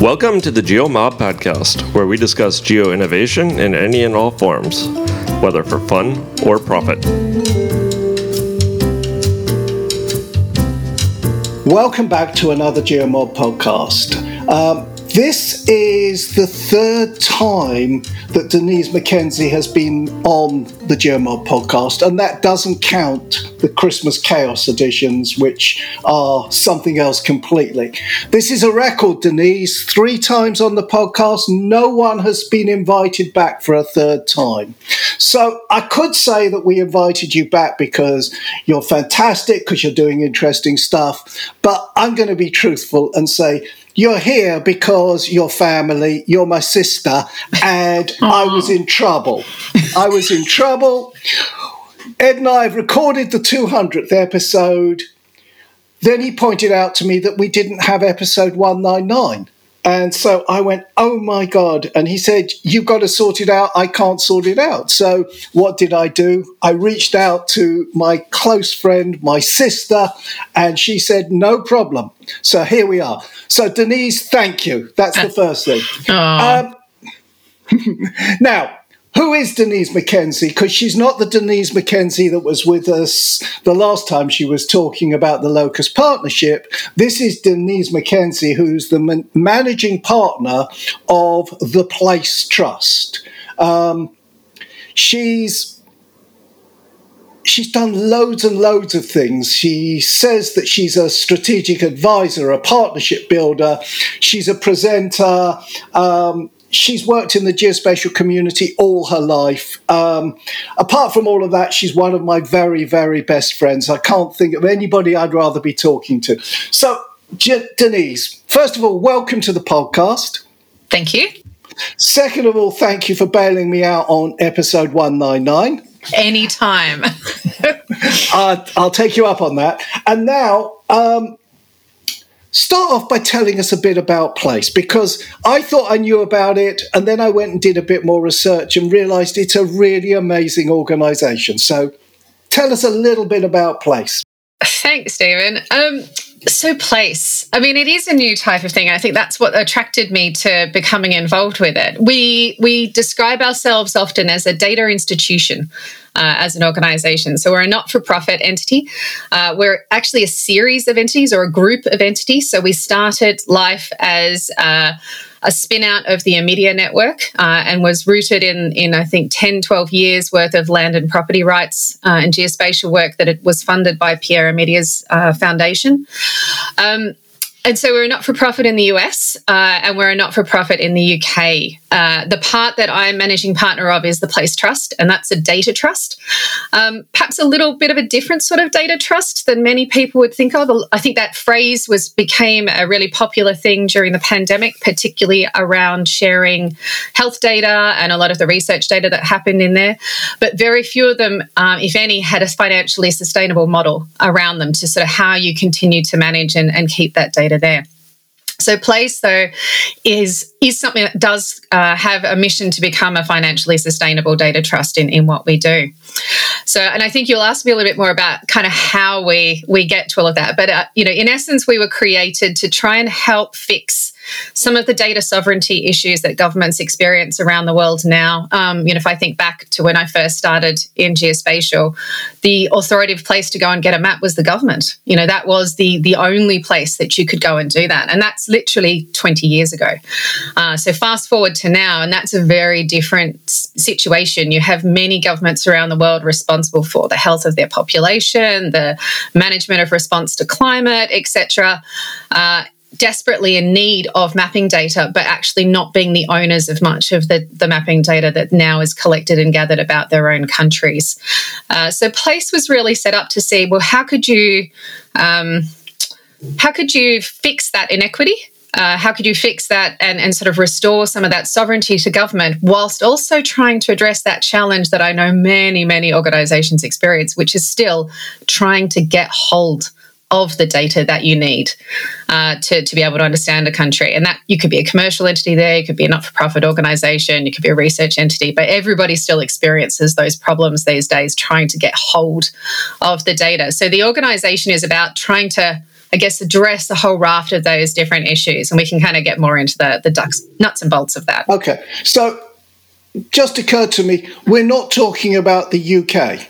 Welcome to the GeoMob podcast, where we discuss geo innovation in any and all forms, whether for fun or profit. Welcome back to another GeoMob podcast. Um, this is the third time that Denise McKenzie has been on the GeoMob podcast, and that doesn't count the Christmas Chaos editions, which are something else completely. This is a record, Denise. Three times on the podcast, no one has been invited back for a third time. So I could say that we invited you back because you're fantastic, because you're doing interesting stuff, but I'm going to be truthful and say, you're here because your family, you're my sister, and I was in trouble. I was in trouble. Ed and I have recorded the 200th episode. Then he pointed out to me that we didn't have episode 199. And so I went, oh my God. And he said, you've got to sort it out. I can't sort it out. So what did I do? I reached out to my close friend, my sister, and she said, no problem. So here we are. So Denise, thank you. That's the first thing. Um, now, who is Denise McKenzie? Because she's not the Denise McKenzie that was with us the last time she was talking about the Locust Partnership. This is Denise McKenzie, who's the man- managing partner of the Place Trust. Um, she's she's done loads and loads of things. She says that she's a strategic advisor, a partnership builder. She's a presenter. Um, she's worked in the geospatial community all her life. Um, apart from all of that, she's one of my very, very best friends. I can't think of anybody I'd rather be talking to. So, Denise, first of all, welcome to the podcast. Thank you. Second of all, thank you for bailing me out on episode 199. Anytime. uh, I'll take you up on that. And now, um, start off by telling us a bit about Place because I thought I knew about it, and then I went and did a bit more research and realized it's a really amazing organization. So, tell us a little bit about Place. Thanks, Steven. Um, so, place. I mean, it is a new type of thing. I think that's what attracted me to becoming involved with it. We we describe ourselves often as a data institution. Uh, as an organization. So we're a not for profit entity. Uh, we're actually a series of entities or a group of entities. So we started life as uh, a spin out of the Omidyar network uh, and was rooted in, in, I think, 10, 12 years worth of land and property rights uh, and geospatial work that it was funded by Pierre Omidyar's uh, foundation. Um, and so we're a not for profit in the US uh, and we're a not for profit in the UK. Uh, the part that I'm managing partner of is the Place Trust, and that's a data trust. Um, perhaps a little bit of a different sort of data trust than many people would think of. I think that phrase was became a really popular thing during the pandemic, particularly around sharing health data and a lot of the research data that happened in there. But very few of them, um, if any, had a financially sustainable model around them to sort of how you continue to manage and, and keep that data there. So place though is is something that does uh, have a mission to become a financially sustainable data trust in, in what we do. So, and I think you'll ask me a little bit more about kind of how we we get to all of that. But uh, you know, in essence, we were created to try and help fix some of the data sovereignty issues that governments experience around the world now. Um, you know, if I think back to when I first started in geospatial, the authoritative place to go and get a map was the government. You know, that was the the only place that you could go and do that, and that's literally 20 years ago. Uh, so fast forward to now, and that's a very different situation. You have many governments around the world responsible for the health of their population, the management of response to climate, etc. desperately in need of mapping data, but actually not being the owners of much of the, the mapping data that now is collected and gathered about their own countries. Uh, so Place was really set up to see, well, how could you um, how could you fix that inequity? Uh, how could you fix that and, and sort of restore some of that sovereignty to government whilst also trying to address that challenge that I know many, many organizations experience, which is still trying to get hold of the data that you need uh, to, to be able to understand a country. And that you could be a commercial entity there, you could be a not for profit organization, you could be a research entity, but everybody still experiences those problems these days trying to get hold of the data. So the organization is about trying to I guess, address a whole raft of those different issues. And we can kind of get more into the, the ducks, nuts and bolts of that. Okay. So just occurred to me, we're not talking about the UK.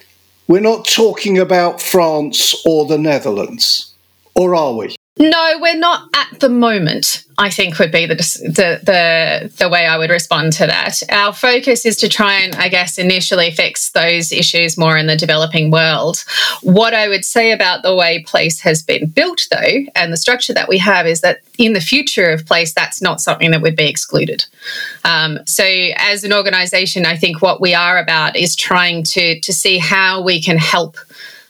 We're not talking about France or the Netherlands. Or are we? No, we're not at the moment. I think would be the, the the the way I would respond to that. Our focus is to try and, I guess, initially fix those issues more in the developing world. What I would say about the way Place has been built, though, and the structure that we have, is that in the future of Place, that's not something that would be excluded. Um, so, as an organisation, I think what we are about is trying to to see how we can help.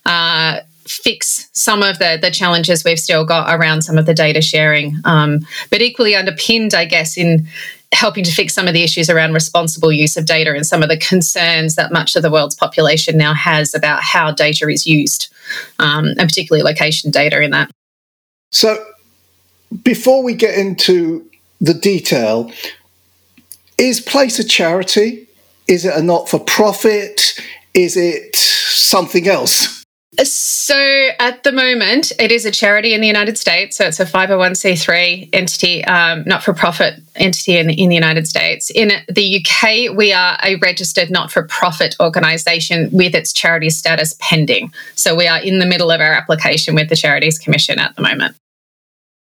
Uh, fix some of the the challenges we've still got around some of the data sharing, um, but equally underpinned, I guess, in helping to fix some of the issues around responsible use of data and some of the concerns that much of the world's population now has about how data is used, um, and particularly location data in that. So, before we get into the detail, is Place a charity? Is it a not for profit? Is it something else? So at the moment, it is a charity in the United States. So it's a 501c3 entity, um, not for profit entity in, in the United States. In the UK, we are a registered not for profit organisation with its charity status pending. So we are in the middle of our application with the Charities Commission at the moment.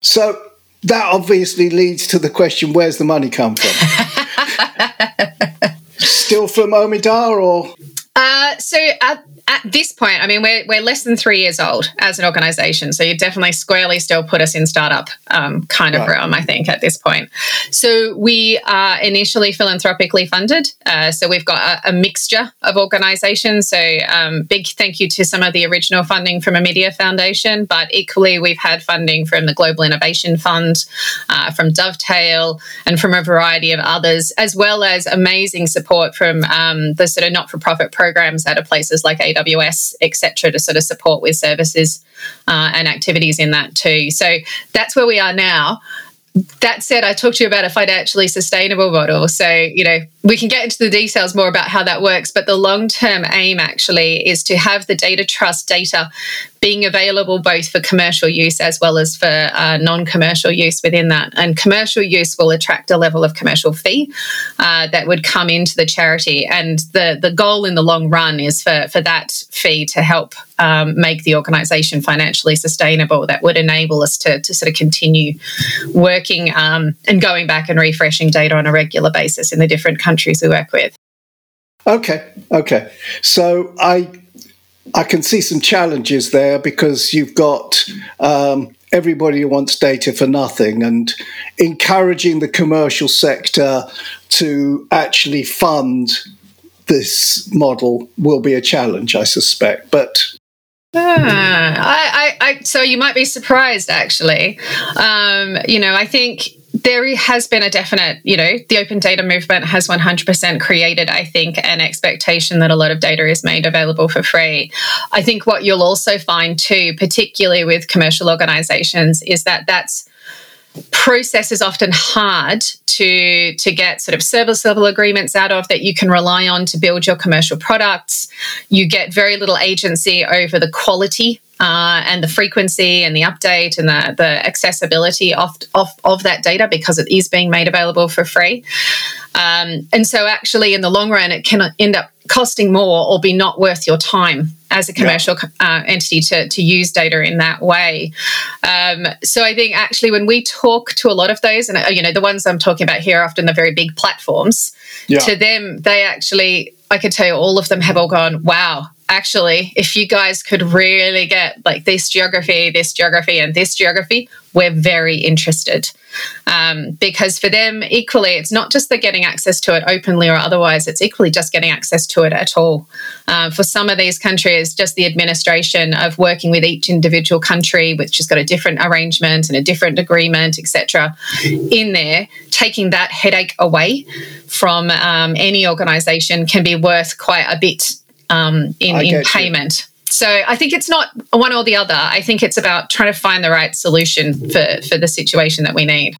So that obviously leads to the question where's the money come from? Still from Omidyar or? Uh, so at at this point, I mean, we're, we're less than three years old as an organization. So you definitely squarely still put us in startup um, kind of right. realm, I think, at this point. So we are initially philanthropically funded. Uh, so we've got a, a, mixture of organizations. So um, big thank you to some of the original funding from Omidyar Foundation, but equally we've had funding from the Global Innovation Fund, uh, from Dovetail, and from a variety of others, as well as amazing support from um, the sort of not for profit programs at places like AWS, etc., to sort of support with services uh, and activities in that too. So that's where we are now. That said, I talked to you about a financially sustainable model. So, you know, we can get into the details more about how that works, but the long term aim actually is to have the data trust data being available both for commercial use as well as for uh, non commercial use within that. And commercial use will attract a level of commercial fee uh, that would come into the charity. And the, the goal in the long run is for, for that fee to help um, make the organisation financially sustainable. That would enable us to, to sort of continue working um, and going back and refreshing data on a regular basis in the different countries we work with. Okay, okay. So I I can see some challenges there because you've got um, everybody who wants data for nothing, and encouraging the commercial sector to actually fund this model will be a challenge, I suspect. But Ah, I, I, I, so you might be surprised, actually. Um, you know, I think there has been a definite, you know, the open data movement has 100% created, I think, an expectation that a lot of data is made available for free. I think what you'll also find too, particularly with commercial organizations, is that that's process is often hard to to get sort of service level agreements out of that you can rely on to build your commercial products you get very little agency over the quality uh, and the frequency and the update and the, the accessibility of, of, of that data because it is being made available for free. Um, and so, actually, in the long run, it can end up costing more or be not worth your time as a commercial yeah. uh, entity to, to use data in that way. Um, so I think actually when we talk to a lot of those, and uh, you know the ones I'm talking about here, are often the very big platforms. Yeah. To them, they actually, I could tell you, all of them have all gone, wow actually, if you guys could really get like this geography, this geography, and this geography, we're very interested. Um, because for them, equally, it's not just they're getting access to it openly or otherwise, it's equally just getting access to it at all. Uh, for some of these countries, just the administration of working with each individual country, which has got a different arrangement and a different agreement, etc., in there, taking that headache away from um, any organisation can be worth quite a bit um, in, in payment. You. So I think it's not one or the other. I think it's about trying to find the right solution for, for the situation that we need.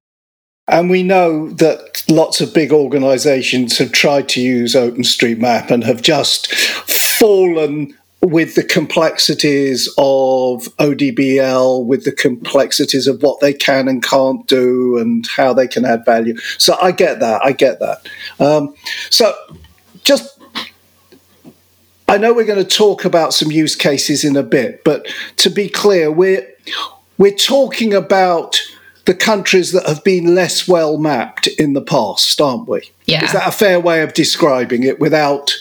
And we know that lots of big organizations have tried to use OpenStreetMap and have just fallen with the complexities of ODBL, with the complexities of what they can and can't do, and how they can add value. So I get that. I get that. Um, so just. I know we're going to talk about some use cases in a bit, but to be clear, we're we're talking about the countries that have been less well mapped in the past, aren't we? Yeah. Is that a fair way of describing it without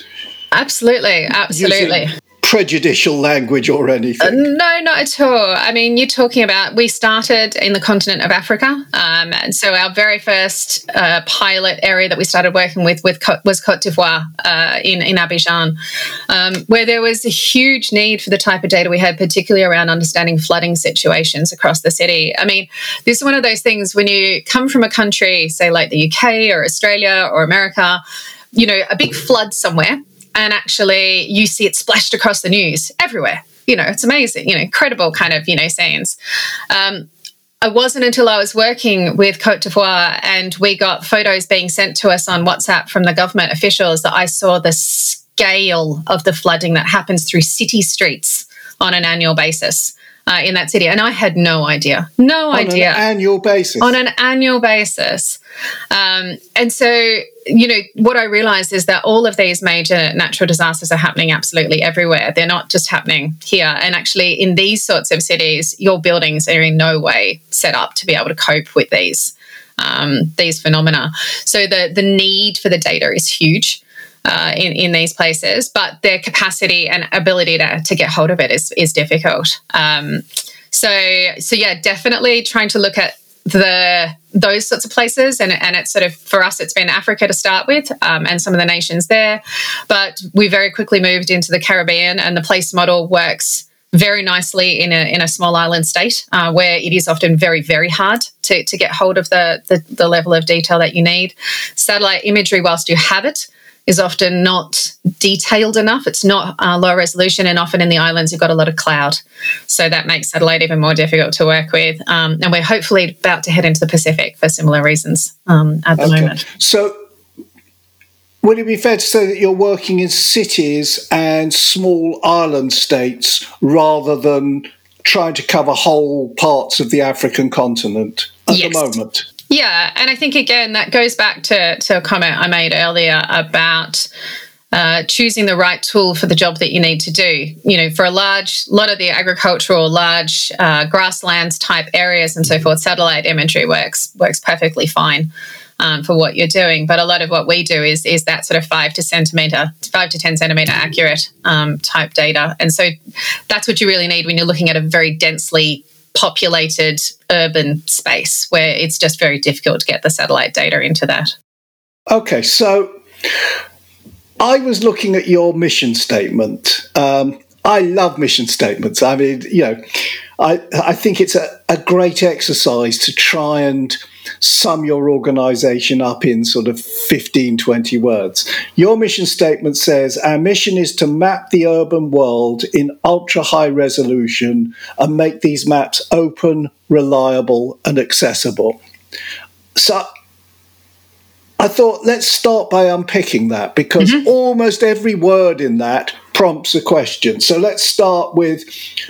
Absolutely, absolutely. using prejudicial language or anything? Uh, no, not at all. I mean, you're talking about we started in the continent of Africa, um, and so our very first uh, pilot area that we started working with, with was Cote d'Ivoire uh, in in Abidjan, um, where there was a huge need for the type of data we had, particularly around understanding flooding situations across the city. I mean, this is one of those things when you come from a country, say like the UK or Australia or America, you know, a big flood somewhere and actually you see it splashed across the news everywhere. You know, it's amazing, you know, incredible kind of, you know, scenes. Um, it wasn't until I was working with Cote d'Ivoire and we got photos being sent to us on WhatsApp from the government officials that I saw the scale of the flooding that happens through city streets on an annual basis uh, in that city. And I had no idea, no on idea. an annual basis. On an annual basis. Um, and so, you know, what I realized is that all of these major natural disasters are happening absolutely everywhere. They're not just happening here. And actually, in these sorts of cities, your buildings are in no way set up to be able to cope with these. Um, these phenomena. So the the need for the data is huge. Uh, in, in these places, but their capacity and ability to, to get hold of it is, is difficult. Um, so, so yeah, definitely trying to look at the those sorts of places and, and it's sort of for us it's been africa to start with um, and some of the nations there but we very quickly moved into the caribbean and the place model works very nicely in a, in a small island state uh, where it is often very, very hard to, to get hold of the, the, the level of detail that you need. Satellite imagery, whilst you have it, is often not detailed enough. It's not uh, low resolution, and often in the islands, you've got a lot of cloud. So that makes satellite even more difficult to work with. Um, and we're hopefully about to head into the Pacific for similar reasons um, at the Okay. moment. So, would it be fair to say that you're working in cities and small island states rather than trying to cover whole parts of the African continent at Yes. the moment? Yeah, and I think again that goes back to, to a comment I made earlier about uh, choosing the right tool for the job that you need to do. You know, for a large lot of the agricultural, large uh, grasslands type areas and so forth, satellite imagery works works perfectly fine. Um, for what you're doing, but a lot of what we do is is that sort of five to centimeter, five to ten centimeter accurate um, type data, and so that's what you really need when you're looking at a very densely populated urban space where it's just very difficult to get the satellite data into that. Okay, so I was looking at your mission statement. Um, I love mission statements. I mean, you know, I, I think it's a, a great exercise to try and sum your organization up in sort of 15, 20 words. Your mission statement says Our mission is to map the urban world in ultra high resolution and make these maps open, reliable, and accessible. So I thought, let's start by unpicking that because mm-hmm. almost every word in that prompts a question. So let's start with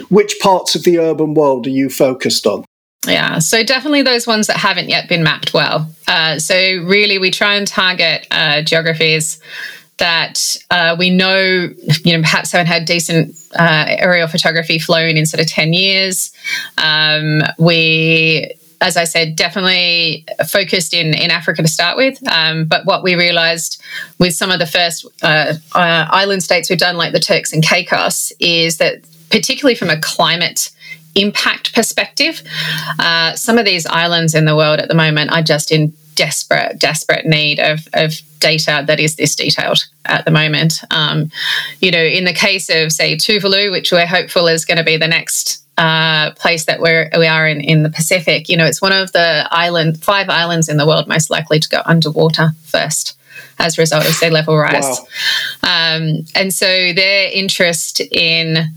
which parts of the urban world are you focused on? Yeah, so definitely those ones that haven't yet been mapped well. Uh, so really, we try and target uh, geographies that uh, we know, you know, perhaps haven't had decent uh, aerial photography flown in sort of ten years. Um, we as I said, definitely focused in, in Africa to start with. Um, but what we realized with some of the first uh, uh, island states we've done, like the Turks and Caicos, is that particularly from a climate impact perspective, uh, some of these islands in the world at the moment are just in desperate, desperate need of, of data that is this detailed at the moment. Um, you know, in the case of, say, Tuvalu, which we're hopeful is going to be the next uh, place that we're, we are in, in the Pacific, you know, it's one of the island, five islands in the world most likely to go underwater first as a result of sea level rise. Wow. Um, and so their interest in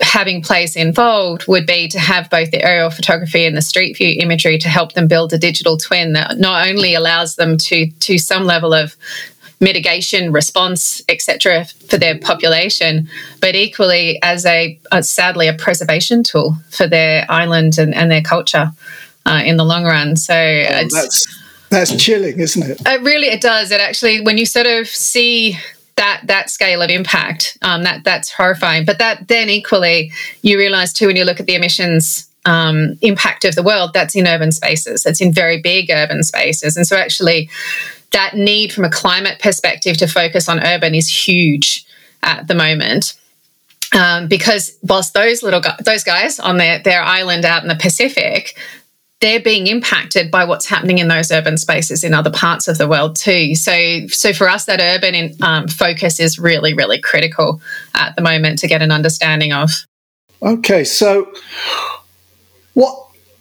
having place involved would be to have both the aerial photography and the street view imagery to help them build a digital twin that not only allows them to to some level of mitigation response etc for their population but equally as a, sadly a preservation tool for their island and, and their culture uh, in the long run. So oh, that's that's chilling isn't it? It really it does. It actually when you sort of see that that scale of impact um, that that's horrifying. But that then equally you realize too when you look at the emissions um, impact of the world that's in urban spaces. That's in very big urban spaces. And so actually that need from a climate perspective to focus on urban is huge at the moment. Um, because whilst those little gu- those guys on their, their island out in the pacific they're being impacted by what's happening in those urban spaces in other parts of the world too. So, so for us, that urban in, um, focus is really, really critical at the moment to get an understanding of. Okay, so what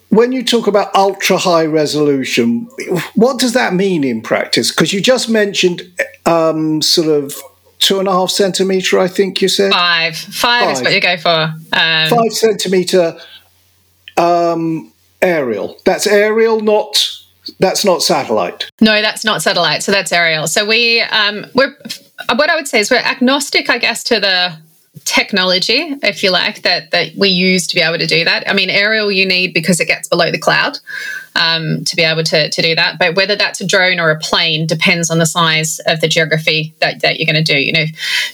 when you talk about ultra high resolution, what does that mean in practice? Because you just mentioned um, sort of two and a half centimeter, I think you said. Five. Five, Five. is what you go for. Um, Five centimeter um, aerial. That's aerial, not that's not satellite. No, that's not satellite. So that's aerial. So we um, we're what I would say is we're agnostic, I guess, to the technology, if you like, that that we use to be able to do that. I mean, aerial you need because it gets below the cloud um, to be able to, to do that. But whether that's a drone or a plane depends on the size of the geography that, that you're going to do. You know,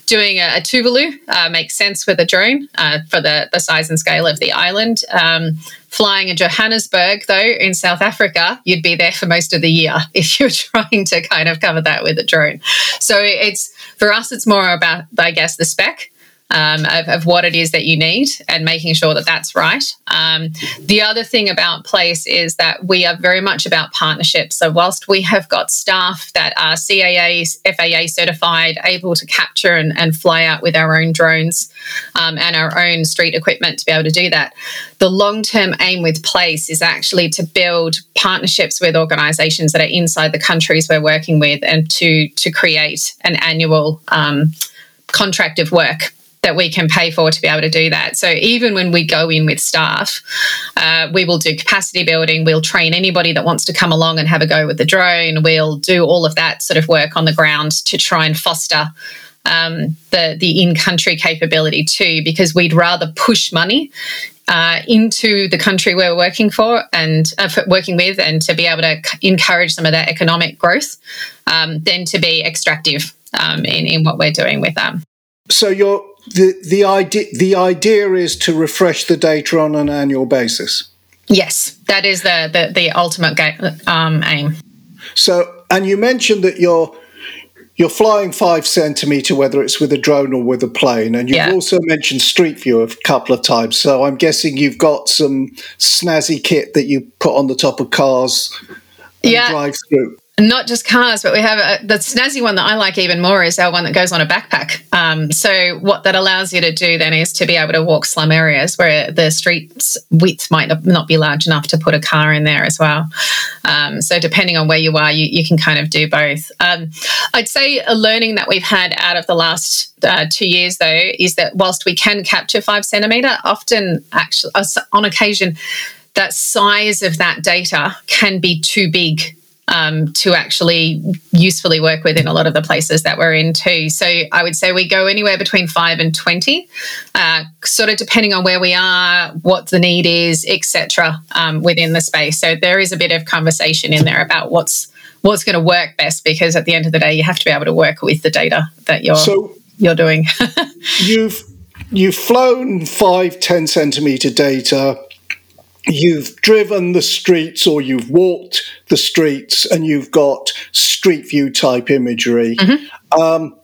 doing a, a Tuvalu uh, makes sense with a drone uh, for the, the size and scale of the island. Um, flying in Johannesburg, though, in South Africa, you'd be there for most of the year if you're trying to kind of cover that with a drone. So it's for us, it's more about, I guess, the spec um, of, of, what it is that you need and making sure that that's right. Um, the other thing about Place is that we are very much about partnerships. So, whilst we have got staff that are CAA, FAA certified, able to capture and, and fly out with our own drones um, and our own street equipment to be able to do that, the long term aim with Place is actually to build partnerships with organisations that are inside the countries we're working with and to, to create an annual um, contract of work that we can pay for to be able to do that. So even when we go in with staff, uh, we will do capacity building. We'll train anybody that wants to come along and have a go with the drone. We'll do all of that sort of work on the ground to try and foster um, the the in country capability too, because we'd rather push money. Uh, into the country we're working for and uh, for working with, and to be able to c- encourage some of that economic growth, um, than to be extractive um, in, in what we're doing with them. So you're the the idea the idea is to refresh the data on an annual basis. Yes, that is the the, the ultimate ga- um, aim. So, and you mentioned that you're you're flying five centimeter, whether it's with a drone or with a plane, and you've yeah. also mentioned Street View a couple of times. So, I'm guessing you've got some snazzy kit that you put on the top of cars and yeah. drive through not just cars, but we have a, the snazzy one that I like even more is our one that goes on a backpack. Um, so what that allows you to do then is to be able to walk slum areas where the street's width might not be large enough to put a car in there as well. Um, so depending on where you are, you, you can kind of do both. Um, I'd say a learning that we've had out of the last uh, two years though is that whilst we can capture five centimeter, often actually on occasion that size of that data can be too big um, to actually usefully work with in a lot of the places that we're in too. So I would say we go anywhere between five and 20, uh, sort of depending on where we are, what the need is, etc. Um, within the space. So there is a bit of conversation in there about what's what's going to work best because at the end of the day, you have to be able to work with the data that you're so you're doing. you've you've flown five, 10 centimeter data you've driven the streets or you've walked the streets and you've got street view type imagery. Mm-hmm. Um,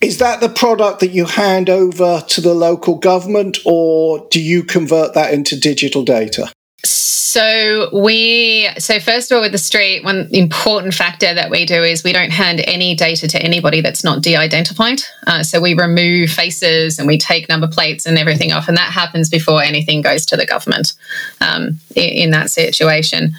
is that the product that you hand over to the local government or do you convert that into digital data? So we so first of all with the street, one important factor that we do is we don't hand any data to anybody that's not de-identified. Uh, so we remove faces and we take number plates and everything off, and that happens before anything goes to the government um, in, in, that situation.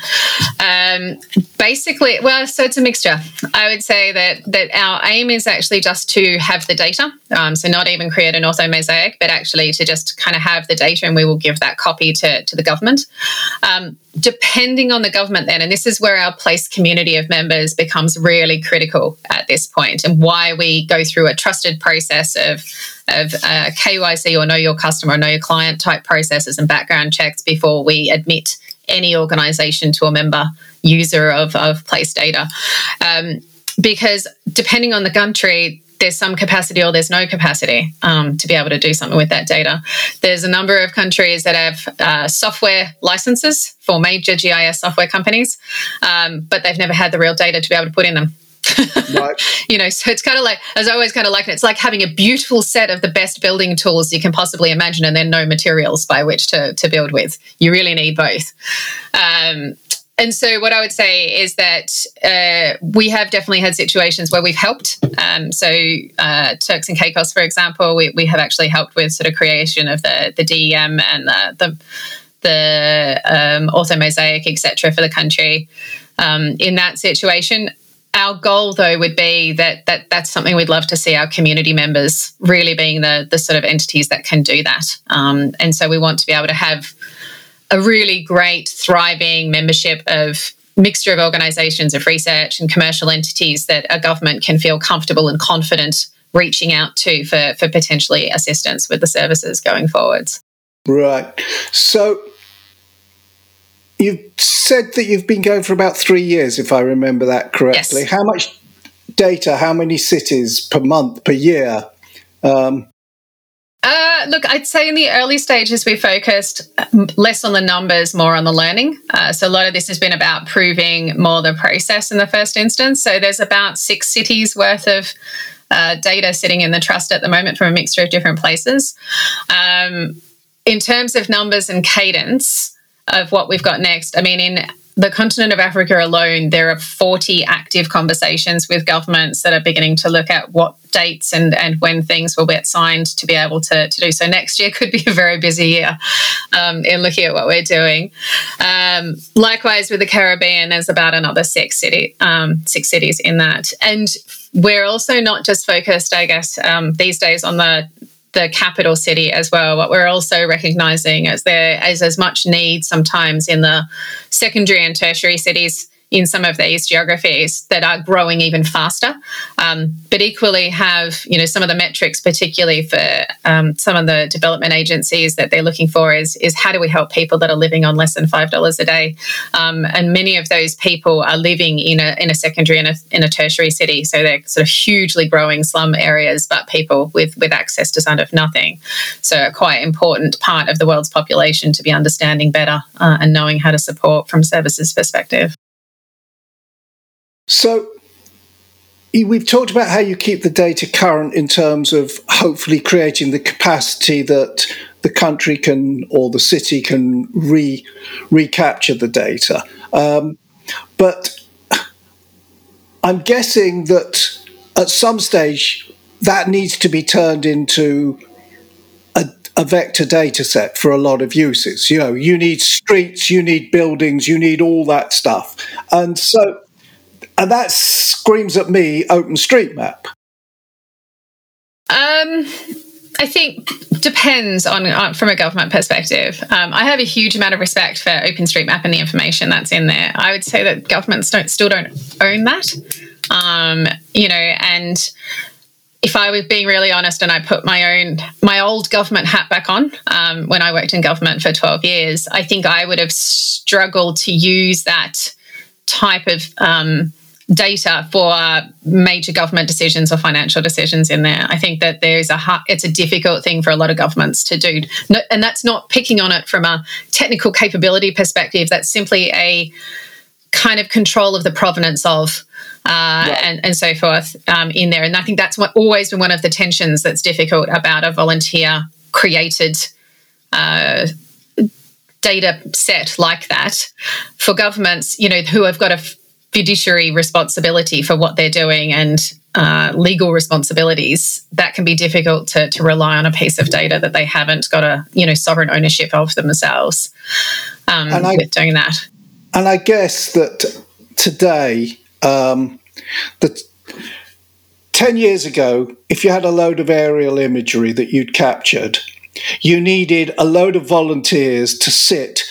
Um, basically, well, so it's a mixture. I would say that that our aim is actually just to have the data, um, so not even create an ortho mosaic, but actually to just kind of have the data, and we will give that copy to to the government. Um, depending on the government, then, and this is where our place community of members becomes really critical at this point, and why we go through a trusted process of of uh, KYC or know your customer, or know your client type processes and background checks before we admit any organization to a member user of, of place data. Um, because depending on the country, there's some capacity or there's no capacity um, to be able to do something with that data. There's a number of countries that have uh, software licenses for major GIS software companies, um, but they've never had the real data to be able to put in them. right. you know, so it's kind of like, as I always kind of like it, it's like having a beautiful set of the best building tools you can possibly imagine, and then no materials by which to, to build with. You really need both. Um, and so, what I would say is that uh, we have definitely had situations where we've helped. Um, so, uh, Turks and Caicos, for example, we, we have actually helped with sort of creation of the the DEM and the the, the um, orthomosaic, etc., for the country. Um, in that situation, our goal though would be that that that's something we'd love to see our community members really being the the sort of entities that can do that. Um, and so, we want to be able to have a really great, thriving membership of mixture of organizations of research and commercial entities that a government can feel comfortable and confident reaching out to for, for potentially assistance with the services going forwards. Right. So you've said that you've been going for about three years, if I remember that correctly. Yes. How much data, how many cities per month, per year um, uh, look, I'd say in the early stages, we focused less on the numbers, more on the learning. Uh, so a lot of this has been about proving more the process in the first instance. So there's about six cities worth of uh, data sitting in the trust at the moment from a mixture of different places. Um, in terms of numbers and cadence of what we've got next, I mean, in the continent of Africa alone, there are 40 active conversations with governments that are beginning to look at what dates and, and when things will get signed to be able to, to do so. Next year could be a very busy year um, in looking at what we're doing. Um, likewise, with the Caribbean, there's about another six city um, six cities in that, and we're also not just focused, I guess, um, these days on the the capital city as well. What we're also recognizing is there is as much need sometimes in the secondary and tertiary cities in some of these geographies that are growing even faster, um, but equally have you know some of the metrics, particularly for um, some of the development agencies that they're looking for is is how do we help people that are living on less than five dollars a day, um, and many of those people are living in a in a secondary and a, in a tertiary city, so they're sort of hugely growing slum areas, but people with with access to kind of nothing, so a quite important part of the world's population to be understanding better uh, and knowing how to support from services perspective. So we've talked about how you keep the data current in terms of hopefully creating the capacity that the country can or the city can re recapture the data. Um, but I'm guessing that at some stage that needs to be turned into a, a, vector data set for a lot of uses. You know, you need streets, you need buildings, you need all that stuff. And so and that screams at me OpenStreetMap. Um, I think depends on uh, from a government perspective. Um, I have a huge amount of respect for OpenStreetMap and the information that's in there. I would say that governments don't still don't own that. Um, you know, and if I was being really honest and I put my own, my old government hat back on um, when I worked in government for 12 years, I think I would have struggled to use that type of um, data for major government decisions or financial decisions in there. I think that there's a it's a difficult thing for a lot of governments to do, and that's not picking on it from a technical capability perspective. That's simply a kind of control of the provenance of uh, yeah. and, and so forth um, in there. And I think that's what always been one of the tensions that's difficult about a volunteer created. Uh, data set like that for governments, you know, who have got a fiduciary responsibility for what they're doing and uh, legal responsibilities, that can be difficult to, to rely on a piece of data that they haven't got a you know sovereign ownership of themselves um, and I, with doing that. And I guess that today, um, that ten years ago, if you had a load of aerial imagery that you'd captured, you needed a load of volunteers to sit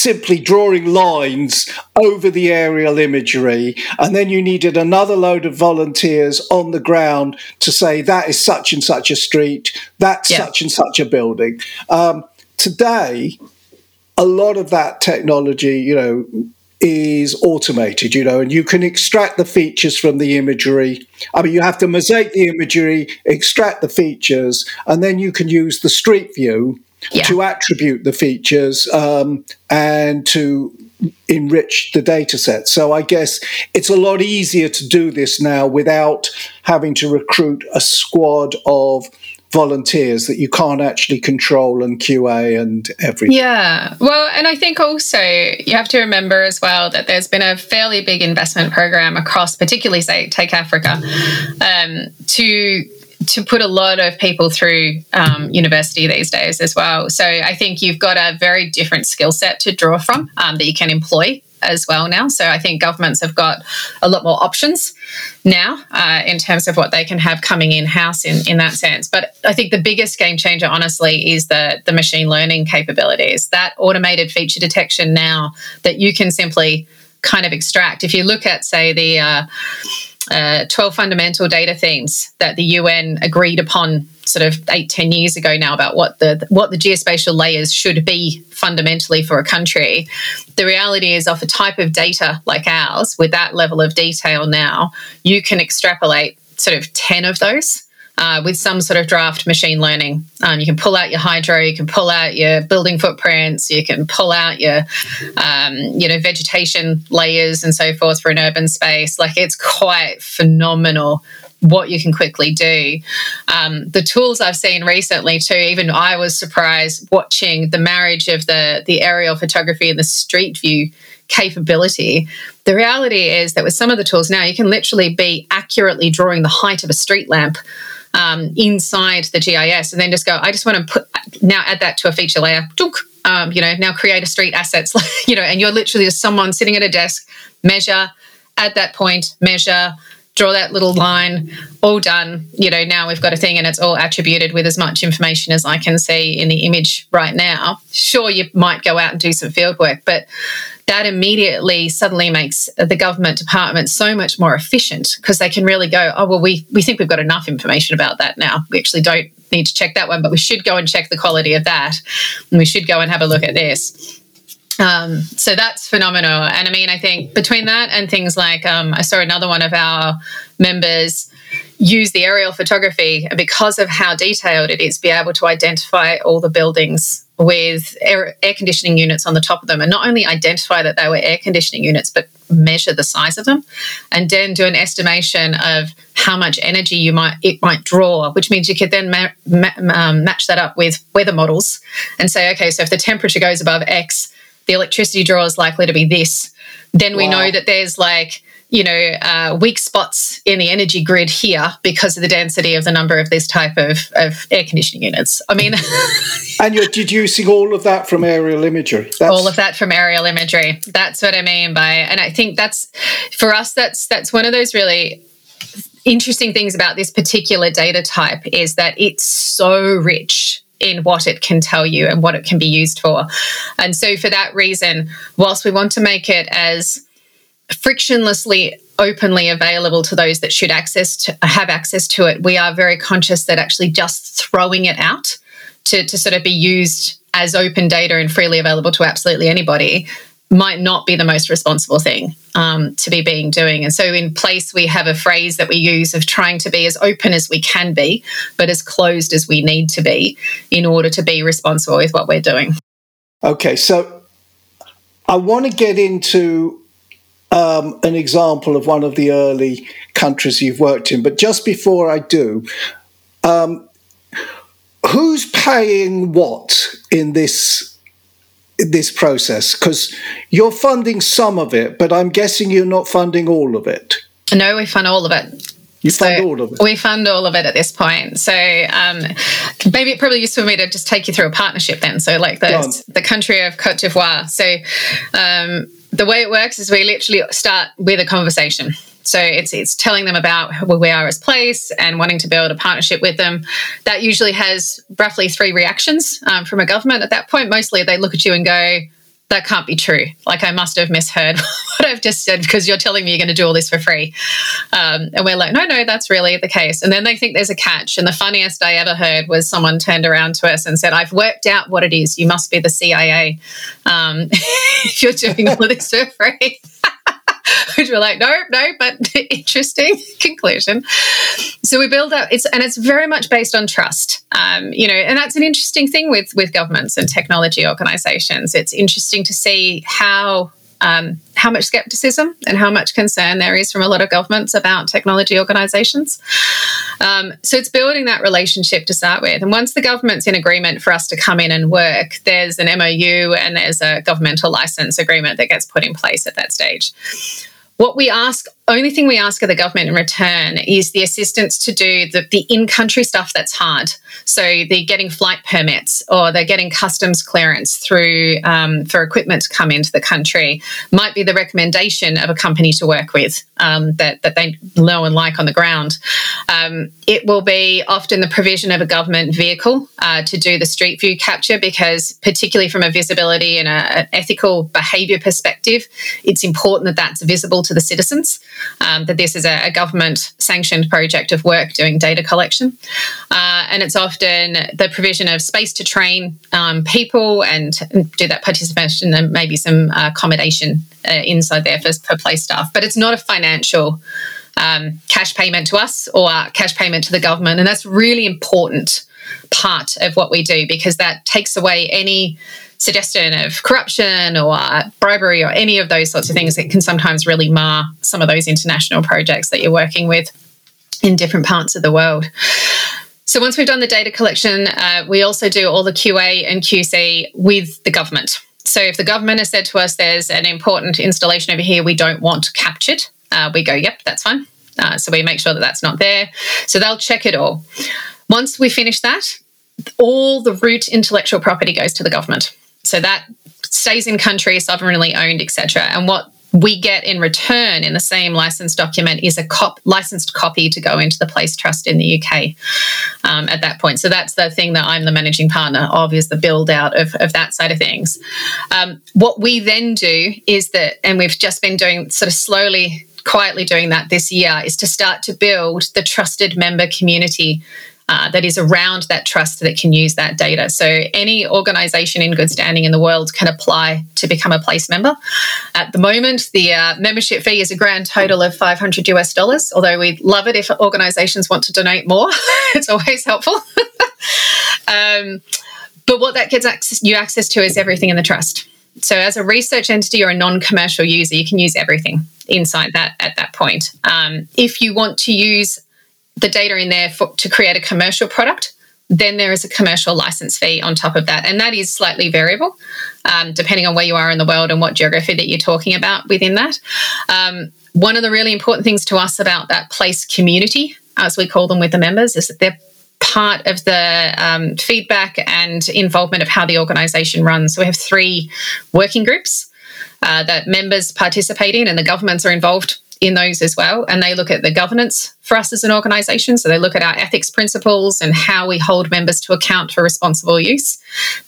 simply drawing lines over the aerial imagery, and then you needed another load of volunteers on the ground to say that is such and such a street, that's yeah. such and such a building. Um, today, a lot of that technology, you know, is automated, you know, and you can extract the features from the imagery. I mean, you have to mosaic the imagery, extract the features, and then you can use the street view yeah. to attribute the features um, and to enrich the data set. So I guess it's a lot easier to do this now without having to recruit a squad of volunteers that you can't actually control and QA and everything. Yeah. Well, and I think also you have to remember as well that there's been a fairly big investment program across, particularly say take Africa, um, to to put a lot of people through um, university these days as well. So I think you've got a very different skill set to draw from um, that you can employ as well now. So I think governments have got a lot more options now uh, in terms of what they can have coming in house in, in that sense. But I think the biggest game changer, honestly, is the, the machine learning capabilities, that automated feature detection now that you can simply kind of extract. If you look at, say, the uh, uh, 12 fundamental data themes that the UN agreed upon sort of eight, 10 years ago now about what the what the geospatial layers should be fundamentally for a country. The reality is off a type of data like ours, with that level of detail now, you can extrapolate sort of 10 of those uh, with some sort of draft machine learning. Um, you can pull out your hydro, you can pull out your building footprints, you can pull out your, um, you know, vegetation layers and so forth for an urban space. Like it's quite phenomenal what you can quickly do. Um, the tools I've seen recently too, even I was surprised watching the marriage of the the aerial photography and the street view capability. The reality is that with some of the tools now, you can literally be accurately drawing the height of a street lamp um, inside the GIS and then just go, I just want to put now add that to a feature layer. Um, you know, now create a street assets, you know, and you're literally just someone sitting at a desk, measure, add that point, measure, draw that little line, all done. You know, now we've got a thing and it's all attributed with as much information as I can see in the image right now. Sure, you might go out and do some field work, but that immediately suddenly makes the government department so much more efficient because they can really go, oh, well, we, we think we've got enough information about that now. We actually don't need to check that one, but we should go and check the quality of that. And we should go and have a look at this. Um, so that's phenomenal. And I mean, I think between that and things like um, I saw another one of our members use the aerial photography because of how detailed it is, be able to identify all the buildings with air, air, conditioning units on the top of them and not only identify that they were air conditioning units but measure the size of them and then do an estimation of how much energy you might it might draw which means you could then ma- ma- um, match that up with weather models and say okay so if the temperature goes above x the electricity draw is likely to be this then we wow. know that there's like you know, uh, weak spots in the energy grid here because of the density of the number of this type of, of air conditioning units. I mean, and you're deducing all of that from aerial imagery. That's... All of that from aerial imagery. That's what I mean by, and I think that's for us. That's that's one of those really interesting things about this particular data type is that it's so rich in what it can tell you and what it can be used for. And so, for that reason, whilst we want to make it as frictionlessly openly available to those that should access to have access to it we are very conscious that actually just throwing it out to, to sort of be used as open data and freely available to absolutely anybody might not be the most responsible thing um, to be being doing. And so, in place, we have a phrase that we use of trying to be as open as we can be, but as closed as we need to be in order to be responsible with what we're doing. Okay, so I want to get into um, an example of one of the early countries you've worked in. But just before I do, um, who's paying what in this this process? Because you're funding some of it, but I'm guessing you're not funding all of it. No, we fund all of it. You fund so all of it. We fund all of it at this point. So um, maybe it probably useful for me to just take you through a partnership then. So like the the country of Cote d'Ivoire. So um, the way it works is we literally start with a conversation. So it's it's telling them about where we are as place and wanting to build a partnership with them. That usually has roughly three reactions um, from a government at that point. Mostly they look at you and go, that can't be true. Like I must have misheard what I've just said because you're telling me you're going to do all this for free. Um, and we're like, no, no, that's really the case. And then they think there's a catch. And the funniest I ever heard was someone turned around to us and said, I've worked out what it is. You must be the CIA um, you're doing all this for free. which we're like, no, no, but interesting conclusion. So we build up it's and it's very much based on trust. Um, you know, and that's an interesting thing with with governments and technology organizations. It's interesting to see how um, how much skepticism and how much concern there is from a lot of governments about technology organizations. Um, so it's building that relationship to start with. And once the government's in agreement for us to come in and work, there's an MOU and there's a governmental license agreement that gets put in place at that stage. What we ask, only thing we ask of the government in return is the assistance to do the, the in country stuff that's hard. So they're getting flight permits or they're getting customs clearance through um, for equipment to come into the country. Might be the recommendation of a company to work with um, that, that they know and like on the ground. Um, it will be often the provision of a government vehicle uh, to do the street view capture because, particularly from a visibility and an ethical behaviour perspective, it's important that that's visible to the citizens, um, that this is a, a government sanctioned project of work doing data collection. Uh, and it's often the provision of space to train um, people and do that participation and maybe some uh, accommodation uh, inside there for, for Place staff. But it's not a financial um, cash payment to us or cash payment to the government. And that's really important part of what we do because that takes away any suggestion of corruption or bribery or any of those sorts of things that can sometimes really mar some of those international projects that you're working with in different parts of the world. So once we've done the data collection, uh, we also do all the QA and QC with the government. So if the government has said to us there's an important installation over here we don't want captured, uh, we go, yep, that's fine. Uh, so we make sure that that's not there. So they'll check it all. Once we finish that, all the root intellectual property goes to the government. So that stays in country, sovereignly owned, etc. And what we get in return in the same license document is a cop- licensed copy to go into the place trust in the UK um, at that point. So that's the thing that I'm the managing partner of is the build out of, of that side of things. Um, what we then do is that, and we've just been doing sort of slowly, quietly doing that this year, is to start to build the trusted member community uh, that is around that trust that can use that data. So any organization in good standing in the world can apply to become a place member. At the moment, the uh, membership fee is a grand total of 500 US dollars, although we'd love it if organizations want to donate more. it's always helpful. um, but what that gets access, you access to is everything in the trust. So, as a research entity or a non-commercial user, you can use everything inside that at that point. Um, if you want to use the data in there for, to create a commercial product, then there is a commercial license fee on top of that. And that is slightly variable um, depending on where you are in the world and what geography that you're talking about within that. Um, one of the really important things to us about that place community, as we call them with the members, is that they're part of the um, feedback and involvement of how the organization runs. So we have three working groups uh, that members participate in, and the governments are involved in those as well. And they look at the governance for us as an organization. So they look at our ethics principles and how we hold members to account for responsible use.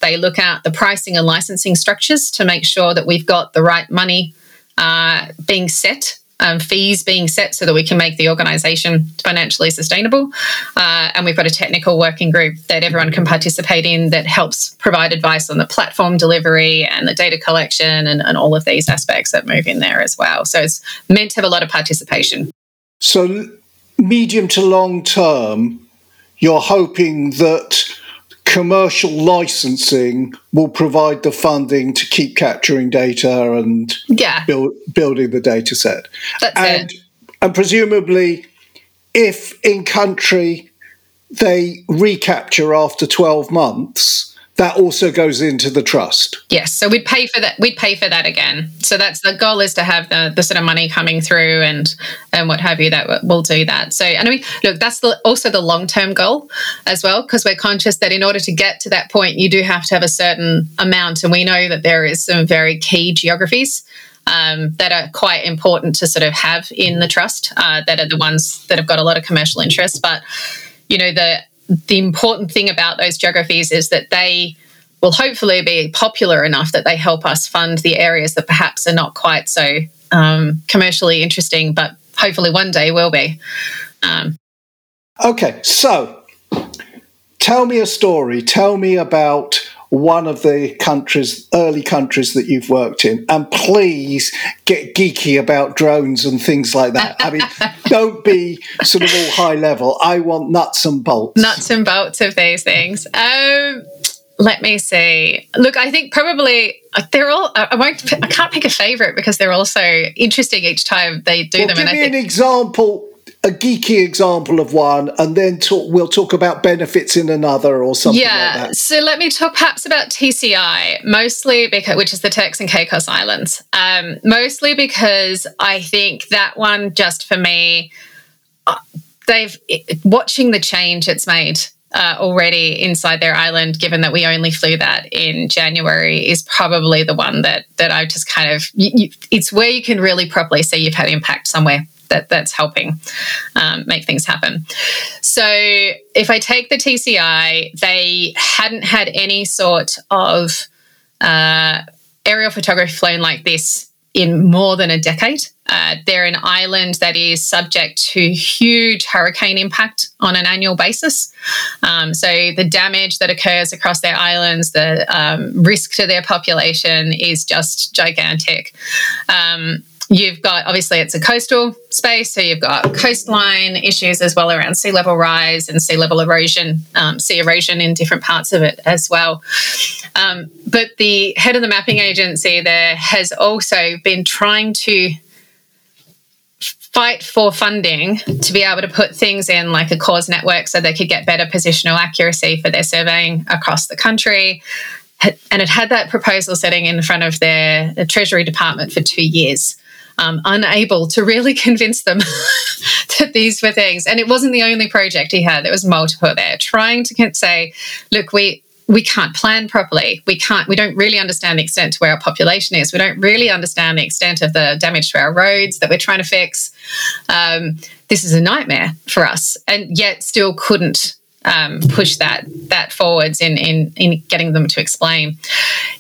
They look at the pricing and licensing structures to make sure that we've got the right money uh, being set um, fees being set so that we can make the organisation financially sustainable. Uh, and we've got a technical working group that everyone can participate in that helps provide advice on the platform delivery and the data collection and, and all of these aspects that move in there as well. So it's meant to have a lot of participation. So, medium to long term, you're hoping that commercial licensing will provide the funding to keep capturing data and yeah. build, building the data set. That's and, it. And presumably, if in country they recapture after 12 months, that also goes into the trust. Yes, so we'd pay for that. We'd pay for that again. So that's the goal is to have the, the sort of money coming through and and what have you that will do that. So and I mean, look, that's the, also the long term goal as well because we're conscious that in order to get to that point, you do have to have a certain amount, and we know that there is some very key geographies. Um, that are quite important to sort of have in the trust. Uh, that are the ones that have got a lot of commercial interest, but you know the the important thing about those geographies is that they will hopefully be popular enough that they help us fund the areas that perhaps are not quite so um, commercially interesting, but hopefully one day will be. Um, okay, so tell me a story. Tell me about one of the countries, early countries that you've worked in, and please get geeky about drones and things like that. I mean, don't be sort of all high level. I want nuts and bolts. Nuts and bolts of these things. Um, let me see. Look, I think probably uh, they're all. I won't. I can't pick a favorite because they're all so interesting each time they do well, them. Give and me I think, an example a geeky example of one, and then talk, we'll talk about benefits in another or something yeah, like that. So let me talk perhaps about TCI, mostly because, which is the Turks and Caicos Islands. Um, mostly because I think that one, just for me, uh, they've watching the change it's made uh, already inside their island, given that we only flew that in January, is probably the one that that I just kind of. You, you, it's where you can really properly see you've had impact somewhere that that's helping um, make things happen. So if I take the TCI, they hadn't had any sort of uh, aerial photography flown like this in more than a decade. Uh, they're an island that is subject to huge hurricane impact on an annual basis. Um, so the damage that occurs across their islands, the um, risk to their population is just gigantic. Um, You've got obviously it's a coastal space, so you've got coastline issues as well around sea level rise and sea level erosion, um, sea erosion in different parts of it as well. Um, but the head of the mapping agency there has also been trying to fight for funding to be able to put things in like a CORS network so they could get better positional accuracy for their surveying across the country. And it had that proposal sitting in front of their Treasury Department for two years um, unable to really convince them that these were things. And it wasn't the only project he had, there was multiple there, trying to say, look, we we can't plan properly. We can't. We don't really understand the extent to where our population is. We don't really understand the extent of the damage to our roads that we're trying to fix. Um, this is a nightmare for us, and yet still couldn't um, push that that forwards in, in in getting them to explain.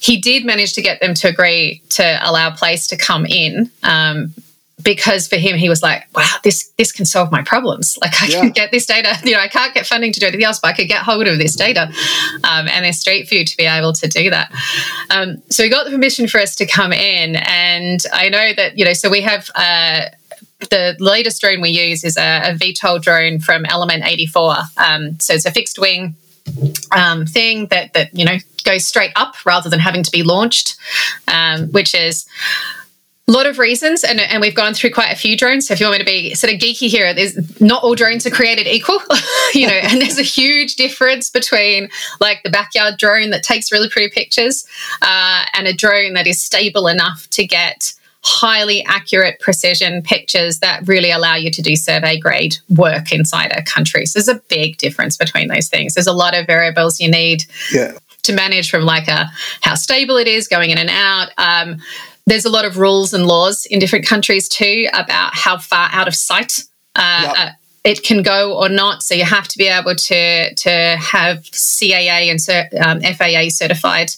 He did manage to get them to agree to allow Place to come in. Um, because for him, he was like, "Wow, this this can solve my problems. Like I yeah. can get this data. You know, I can't get funding to do anything else, but I could get hold of this data, um, and there's Street View to be able to do that." Um, so he got the permission for us to come in, and I know that you know. So we have. Uh, the latest drone we use is a, a VTOL drone from Element 84. Um, so it's a fixed wing um, thing that that you know goes straight up rather than having to be launched, um, which is a lot of reasons, and, and we've gone through quite a few drones. So if you want me to be sort of geeky here, there's not all drones are created equal, you know, and there's a huge difference between like the backyard drone that takes really pretty pictures uh, and a drone that is stable enough to get highly accurate precision pictures that really allow you to do survey grade work inside a country. So there's a big difference between those things. There's a lot of variables you need yeah. to manage from like a how stable it is going in and out. Um, there's a lot of rules and laws in different countries too about how far out of sight uh, yep. uh, it can go or not. So you have to be able to to have CAA and um, FAA certified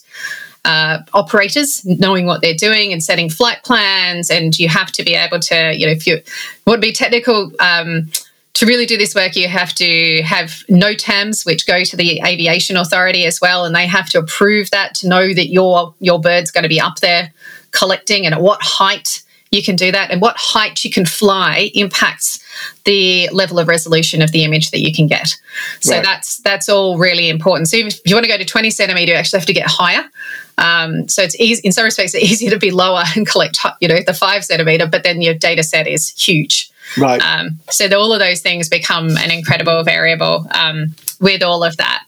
uh, operators knowing what they're doing and setting flight plans. And you have to be able to, you know, if you want to be technical, um, to really do this work, you have to have NOTAMs, which go to the aviation authority as well, and they have to approve that to know that your your bird's going to be up there collecting and at what height you can do that and what height you can fly impacts the level of resolution of the image that you can get so right. that's that's all really important so if you want to go to 20 centimeter you actually have to get higher um, so it's easy in some respects it's easier to be lower and collect you know the five centimeter but then your data set is huge right um, so the, all of those things become an incredible variable um, with all of that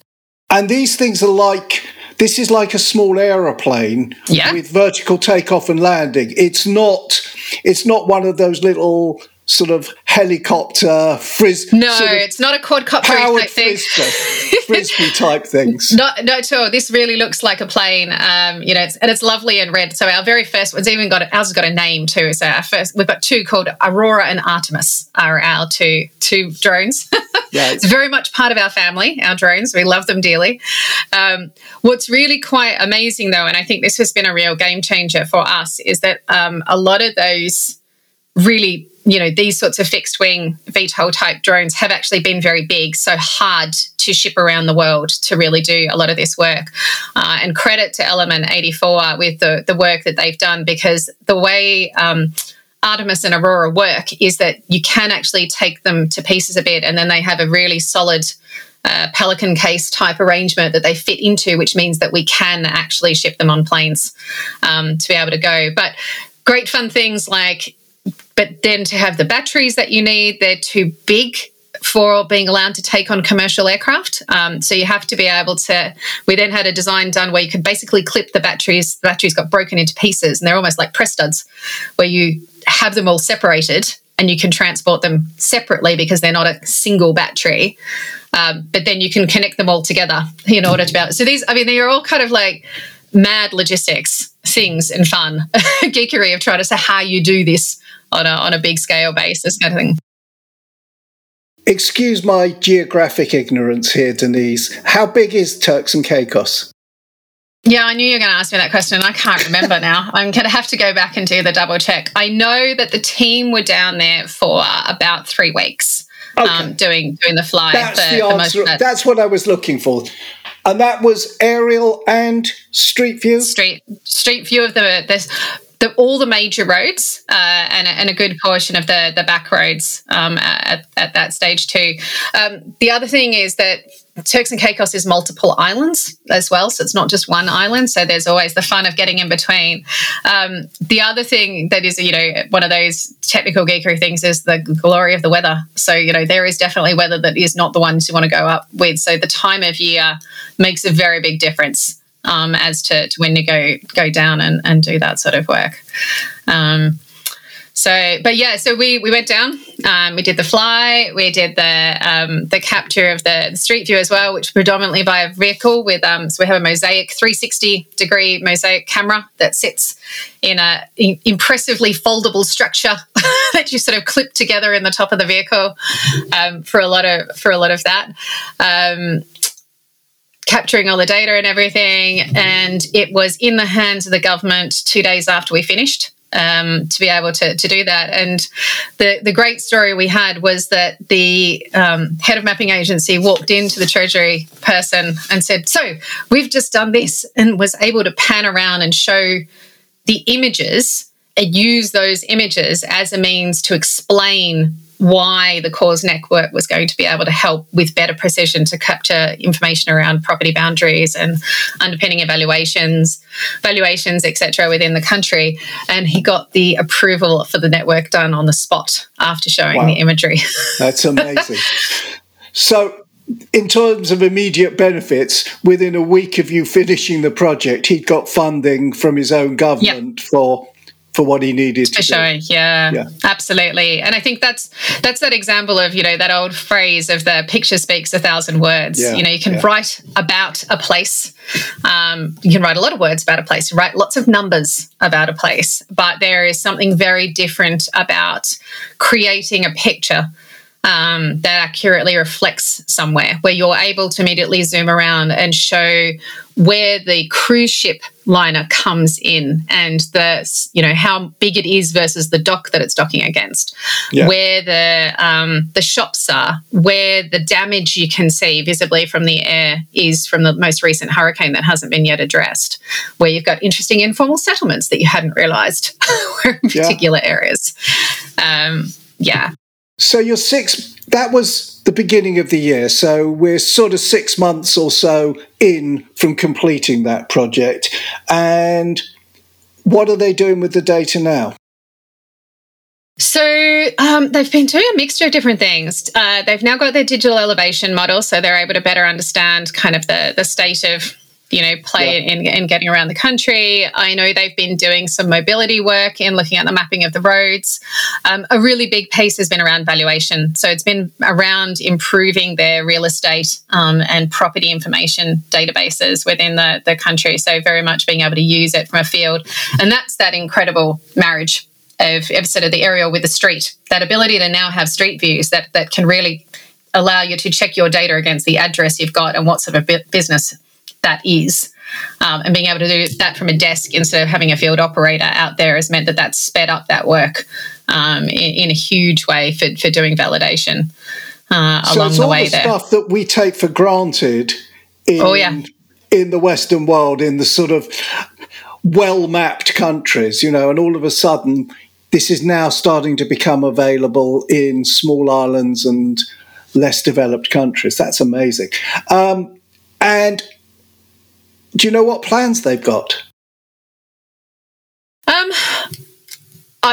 and these things are like this is like a small aeroplane yeah. with vertical takeoff and landing. It's not. It's not one of those little sort of helicopter frizz. No, sort of it's not a quadcopter powered type thing. frisbee, frisbee type things. Not, no, at all. This really looks like a plane. Um, you know, it's, and it's lovely and red. So our very first one's even got ours has got a name too. So our first, we've got two called Aurora and Artemis are our two two drones. Yeah. it's very much part of our family. Our drones, we love them dearly. Um, what's really quite amazing though, and I think this has been a real game changer for us, is that um, a lot of those really you know these sorts of fixed wing VTOL type drones have actually been very big, so hard to ship around the world to really do a lot of this work. Uh, and credit to Element 84 with the the work that they've done because the way um, Artemis and Aurora work is that you can actually take them to pieces a bit, and then they have a really solid. Uh, pelican case type arrangement that they fit into, which means that we can actually ship them on planes um, to be able to go. But great fun things like but then to have the batteries that you need, they're too big for being allowed to take on commercial aircraft. Um, so you have to be able to. We then had a design done where you could basically clip the batteries. The batteries got broken into pieces, and they're almost like press studs, where you have them all separated and you can transport them separately because they're not a single battery. Um, but then you can connect them all together in order to be able. So these, I mean, they're all kind of like mad logistics things and fun geekery of trying to say how you do this on a, on a big scale basis kind of thing. Excuse my geographic ignorance here, Denise. How big is Turks and Caicos? Yeah, I knew you were going to ask me that question. I can't remember now. I'm going to have to go back and do the double check. I know that the team were down there for about three weeks Okay. um, doing doing the fly. That's for, the answer. of that That's what I was looking for. And that was aerial and street view? street street view of the this. The, all the major roads uh, and, a- and a good portion of the the back roads um, at, at that stage too. Um, the other thing is that Turks and Caicos is multiple islands as well, so it's not just one island. So there's always the fun of getting in between. Um, the other thing that is, you know, one of those technical geekery things is the glory of the weather. So you know, there is definitely weather that is not the ones you want to go up with. So the time of year makes a very big difference um, as to, to when to go go down and, and do that sort of work. Um, so, but yeah, so we we went down. Um, we did the fly. We did the um, the capture of the, street view as well, which predominantly by a vehicle with. Um, so we have a mosaic 360 degree mosaic camera that sits in a in- impressively foldable structure that you sort of clip together in the top of the vehicle um, for a lot of for a lot of that. Capturing all the data and everything. And it was in the hands of the government two days after we finished. Um, to be able to, to do that. And the, the great story we had was that the um, head of mapping agency walked into the Treasury person and said, So we've just done this, and was able to pan around and show the images and use those images as a means to explain why the CORS network was going to be able to help with better precision to capture information around property boundaries and underpinning evaluations valuations etc within the country and he got the approval for the network done on the spot after showing Wow. the imagery That's amazing. so, in terms of immediate benefits, within a week of you finishing the project, he'd got funding from his own government for for what he needed to for do. sure yeah, Yeah. absolutely and i think that's that's that example of you know that old phrase of the picture speaks a thousand words Yeah, you know you can yeah. write about a place um, you can write a lot of words about a place write lots of numbers about a place but there is something very different about creating a picture um, that accurately reflects somewhere where you're able to immediately zoom around and show where the cruise ship liner comes in and the you know how big it is versus the dock that it's docking against Yeah. where the um, the shops are where the damage you can see visibly from the air is from the most recent hurricane that hasn't been yet addressed where you've got interesting informal settlements that you hadn't realized were in Yeah. particular areas um, yeah So you're six. That was the beginning of the year. So we're sort of six months or so in from completing that project. And what are they doing with the data now? So um, they've been doing a mixture of different things. Uh, they've now got their digital elevation model, so they're able to better understand kind of the the state of you know, play yeah. in, in getting around the country. I know they've been doing some mobility work in looking at the mapping of the roads. Um, a really big piece has been around valuation. So it's been around improving their real estate um, and property information databases within the, the country. So very much being able to use it from a field. And that's that incredible marriage of, of sort of the aerial with the street, that ability to now have street views that, that can really allow you to check your data against the address you've got and what sort of business that is. Um, and being able to do that from a desk instead of having a field operator out there has meant that that's sped up that work um, in, in, a huge way for, for doing validation uh, so along the way the there. Stuff that we take for granted in, oh, yeah. in the Western world, in the sort of well mapped countries, you know, and all of a sudden this is now starting to become available in small islands and less developed countries. That's amazing. Um, and do you know what plans they've got? Um,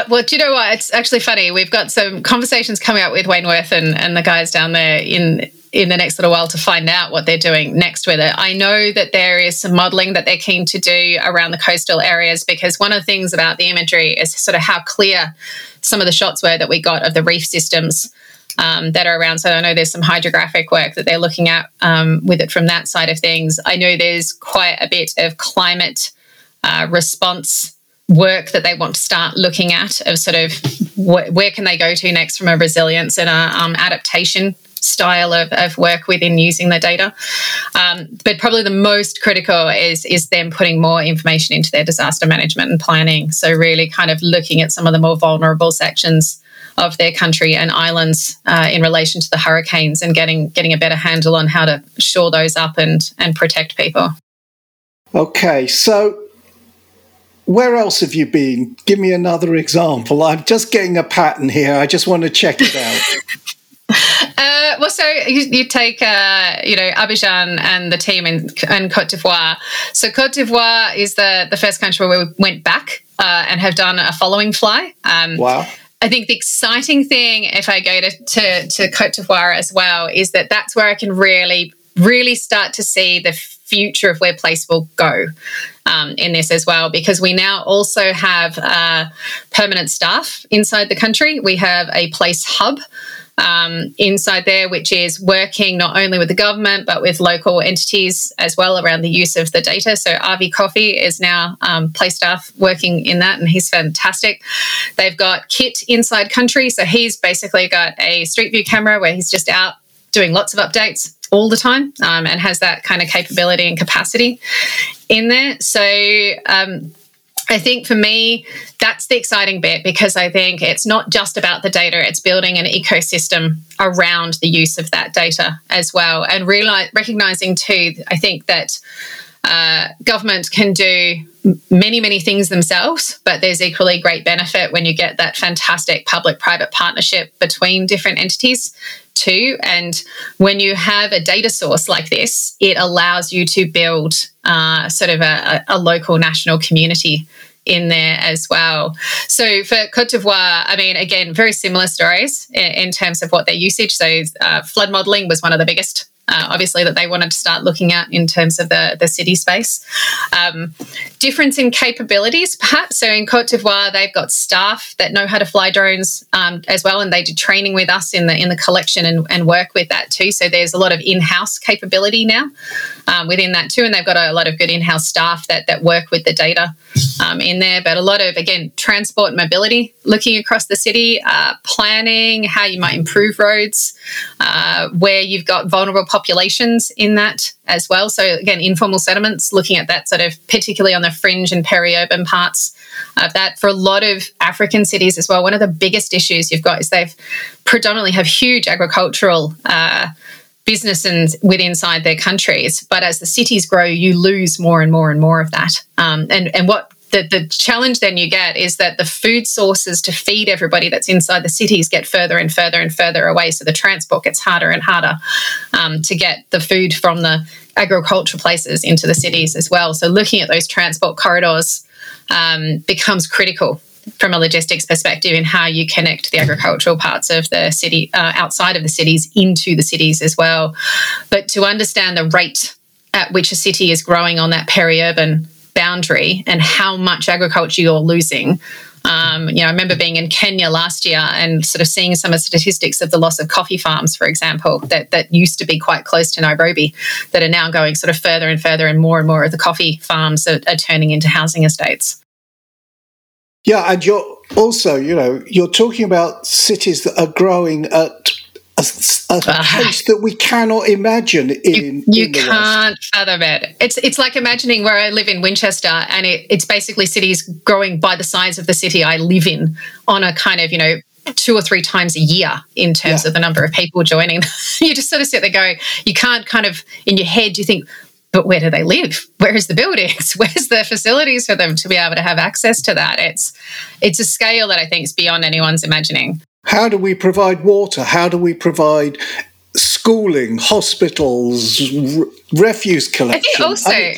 well, do you know what? It's actually funny. We've got some conversations coming up with Wayne Wirth and, and the guys down there in in the next little while to find out what they're doing next with it. I know that there is some modeling that they're keen to do around the coastal areas because one of the things about the imagery is sort of how clear some of the shots were that we got of the reef systems um, that are around. So I know there's some hydrographic work that they're looking at um, with it from that side of things. I know there's quite a bit of climate uh, response work that they want to start looking at of sort of wh- where can they go to next from a resilience and a um, adaptation style of, of work within using the data. Um, but probably the most critical is is them putting more information into their disaster management and planning. So really kind of looking at some of the more vulnerable sections of their country and islands uh, in relation to the hurricanes and getting getting a better handle on how to shore those up and and protect people. Okay, so where else have you been? Give me another example. I'm just getting a pattern here. I just want to check it out. Uh, well, so you, you take, uh, you know, Abidjan and the team in, in Cote d'Ivoire. So Cote d'Ivoire is the, the first country where we went back uh, and have done a following fly. Um, wow. I think the exciting thing, if I go to, to, to Cote d'Ivoire as well, is that that's where I can really, really start to see the future of where place will go um, in this as well, because we now also have uh, permanent staff inside the country. We have a place hub um, inside there, which is working not only with the government but with local entities as well around the use of the data. So Avi Coffee is now um, place staff working in that, and he's fantastic. They've got Kit inside country, so he's basically got a Street View camera where he's just out doing lots of updates all the time um, and has that kind of capability and capacity in there. So um, I think for me, that's the exciting bit because I think it's not just about the data, it's building an ecosystem around the use of that data as well. And realize, recognizing too, I think that uh, government can do many, many things themselves, but there's equally great benefit when you get that fantastic public private partnership between different entities too. And when you have a data source like this, it allows you to build uh, sort of a, a local national community in there as well. So for Cote d'Ivoire, I mean, again, very similar stories in, in terms of what their usage. So uh, flood modeling was one of the biggest uh, obviously that they wanted to start looking at in terms of the, the city space. Um, difference in capabilities, perhaps. So in Cote d'Ivoire, they've got staff that know how to fly drones um, as well, and they do training with us in the in the collection and, and work with that too. So there's a lot of in-house capability now um, within that too, and they've got a, lot of good in-house staff that that work with the data um, in there. But a lot of again transport mobility, looking across the city, uh, planning how you might improve roads, uh, where you've got vulnerable populations in that as well. So again, informal settlements, looking at that sort of particularly on the fringe and peri-urban parts of that. For a lot of African cities as well, one of the biggest issues you've got is they've predominantly have huge agricultural. Uh, businesses within inside their countries. But as the cities grow, you lose more and more and more of that. Um, and and what the, the challenge then you get is that the food sources to feed everybody that's inside the cities get further and further and further away. So the transport gets harder and harder um, to get the food from the agricultural places into the cities as well. So looking at those transport corridors um, becomes critical from a logistics perspective in how you connect the agricultural parts of the city uh, outside of the cities into the cities as well. But to understand the rate at which a city is growing on that peri-urban boundary and how much agriculture you're losing. Um, you know, I remember being in Kenya last year and sort of seeing some of the statistics of the loss of coffee farms, for example, that, that used to be quite close to Nairobi, that are now going sort of further and further, and more and more of the coffee farms are, are turning into housing estates. Yeah, and you're also, you know, you're talking about cities that are growing at a, a uh, pace that we cannot imagine in. You, in can't West. fathom it. It's it's like imagining where I live in Winchester, and it, it's basically cities growing by the size of the city I live in on a kind of you know two or three times a year in terms yeah. of the number of people joining. you just sort of sit there going you can't kind of in your head you think, but where do they live? Where's the buildings? Where's the facilities for them to be able to have access to that? It's it's a scale that I think is beyond anyone's imagining. How do we provide water? How do we provide schooling, hospitals, r- refuse collection? I think also. I mean,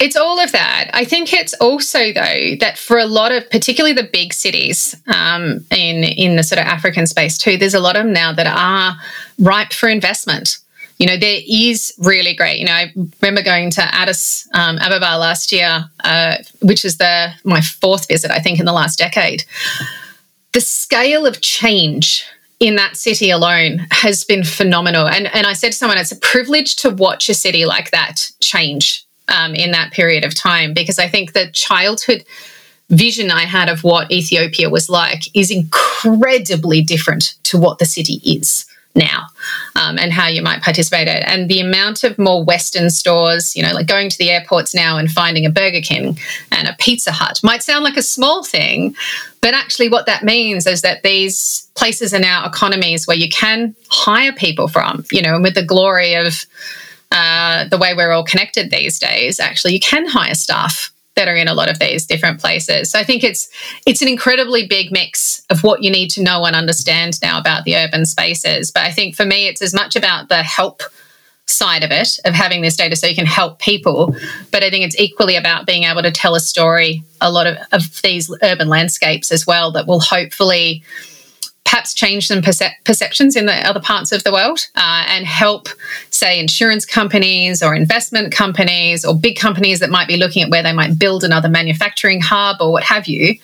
it's all of that. I think it's also though that for a lot of, particularly the big cities um, in in the sort of African space too, there's a lot of them now that are ripe for investment. You know, there is really great. You know, I remember going to Addis um, Ababa last year, uh, which is the my fourth visit, I think, in the last decade the scale of change in that city alone has been phenomenal. And, and I said to someone, it's a privilege to watch a city like that change um, in that period of time because I think the childhood vision I had of what Ethiopia was like is incredibly different to what the city is now um, and how you might participate in it. And the amount of more Western stores, you know, like going to the airports now and finding a Burger King and a Pizza Hut might sound like a small thing, but actually what that means is that these places are now economies where you can hire people from, you know, and with the glory of uh, the way we're all connected these days, actually, you can hire staff that are in a lot of these different places. So I think it's it's an incredibly big mix of what you need to know and understand now about the urban spaces. But I think for me, it's as much about the help side of it of having this data so you can help people but i think it's equally about being able to tell a story a lot of, of these urban landscapes as well that will hopefully perhaps change some percep- perceptions in the other parts of the world uh, and help, say, insurance companies or investment companies or big companies that might be looking at where they might build another manufacturing hub or what have you,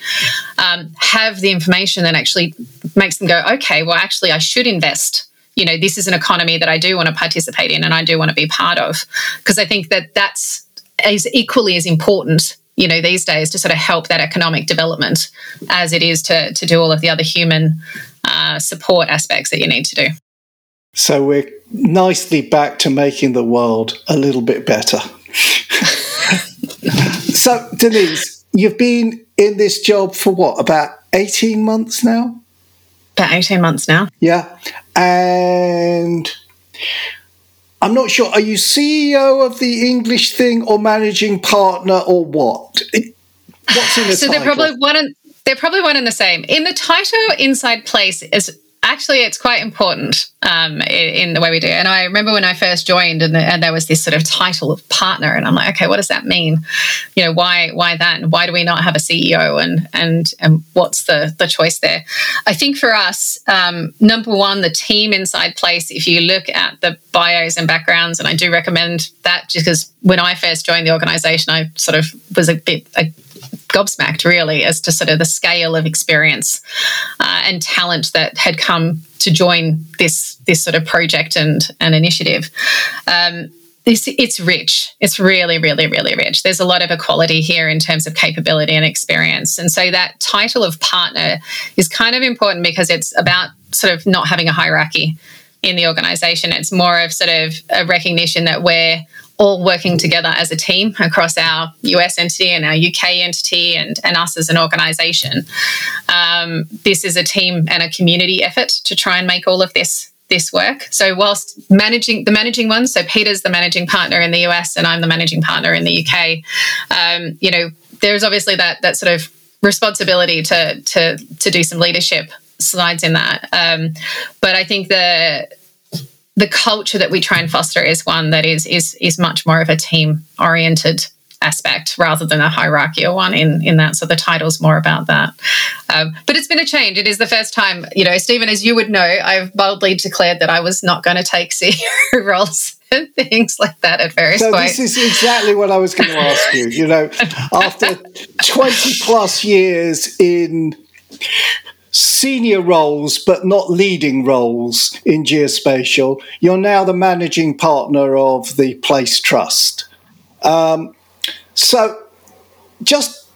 um, have the information that actually makes them go, okay, well, actually, I should invest. You know, this is an economy that I do want to participate in and I do want to be part of. Because I think that that's is equally as important you know these days to sort of help that economic development as it is to to do all of the other human uh, support aspects that you need to do. So we're nicely back to making the world a little bit better. so, Denise, you've been in this job for what, about 18 months now? About 18 months now. Yeah. And I'm not sure. Are you CEO of the English thing or managing partner or what? What's in the so title? they're probably one and they're probably one and the same. In the title, inside place is actually it's quite important um, in, the way we do. And I remember when I first joined, and, the, and, there was this sort of title of partner, and I'm like, okay, what does that mean? You know, why why that? And why do we not have a CEO? And and and what's the the choice there? I think for us, um, number one, the team inside place. If you look at the bios and backgrounds, and I do recommend that, just because when I first joined the organisation, I sort of was a bit. A, gobsmacked really as to sort of the scale of experience uh, and talent that had come to join this this sort of project and and initiative. Um, this it's rich. It's really, really, really rich. There's a lot of equality here in terms of capability and experience. And so that title of partner is kind of important because it's about sort of not having a hierarchy in the organization. It's more of sort of a recognition that we're all working together as a team across our US entity and our UK entity and, and us as an organization. Um, this is a team and a community effort to try and make all of this this work. So whilst managing the managing ones, so Peter's the managing partner in the US and I'm the managing partner in the UK. Um, you know, there's obviously that that sort of responsibility to to to do some leadership slides in that. Um, but I think the the culture that we try and foster is one that is is is much more of a team oriented aspect rather than a hierarchical one in in that so the title's more about that Um, but it's been a change. It is the first time, you know, Steven, as you would know, I've boldly declared that I was not going to take CEO roles and things like that at various so points. this is exactly what I was going to ask you. You know, after 20 plus years in senior roles but not leading roles in geospatial, you're now the managing partner of the Place Trust. Um, so, just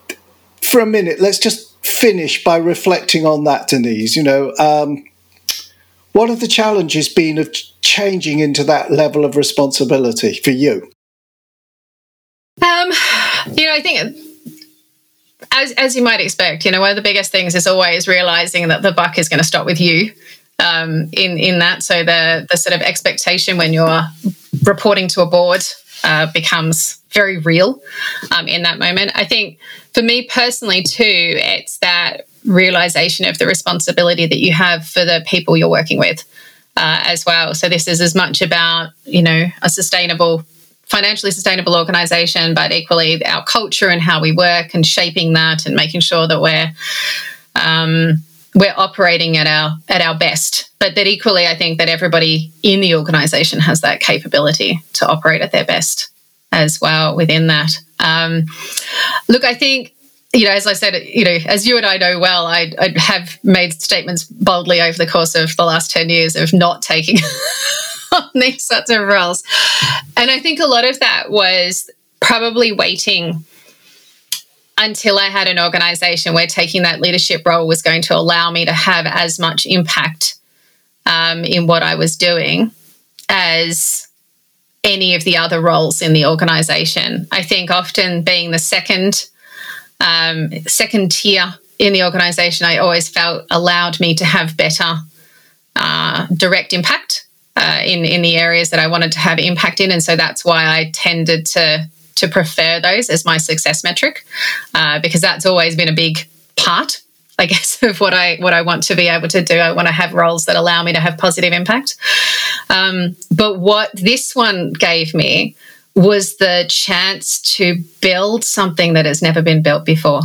for a minute, let's just finish by reflecting on that, Denise. You know, um, what have the challenges been of changing into that level of responsibility for you? Um, you know, I think as as you might expect, you know, one of the biggest things is always realizing that the buck is going to stop with you. Um, in in that, so the the sort of expectation when you're reporting to a board uh, becomes very real um, in that moment. I think for me personally too, it's that realization of the responsibility that you have for the people you're working with uh, as well. So this is as much about you know a sustainable financially sustainable organization, but equally our culture and how we work and shaping that and making sure that we're um, we're operating at our at our best. But that equally, I think that everybody in the organization has that capability to operate at their best as well within that. Um, look, I think you know, as I said, you know, as you and I know well, I, I have made statements boldly over the course of the last 10 years of not taking these sorts of roles. And I think a lot of that was probably waiting until I had an organization where taking that leadership role was going to allow me to have as much impact um, in what I was doing as any of the other roles in the organization. I think often being the second um, second tier in the organization, I always felt allowed me to have better uh, direct impact uh, in in the areas that I wanted to have impact in, and so that's why I tended to to prefer those as my success metric uh, because that's always been a big part I guess of what I what I want to be able to do. I want to have roles that allow me to have positive impact. Um, but what this one gave me was the chance to build something that has never been built before.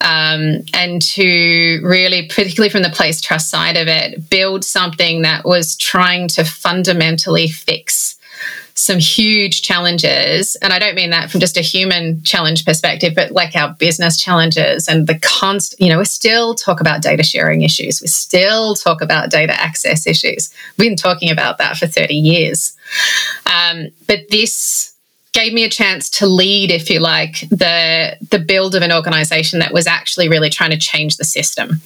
Um, and to really, particularly from the place trust side of it, build something that was trying to fundamentally fix some huge challenges. And I don't mean that from just a human challenge perspective, but like our business challenges and the constant, you know, we still talk about data sharing issues. We still talk about data access issues. We've been talking about that for 30 years. Um, but this gave me a chance to lead, if you like, the the build of an organization that was actually really trying to change the system.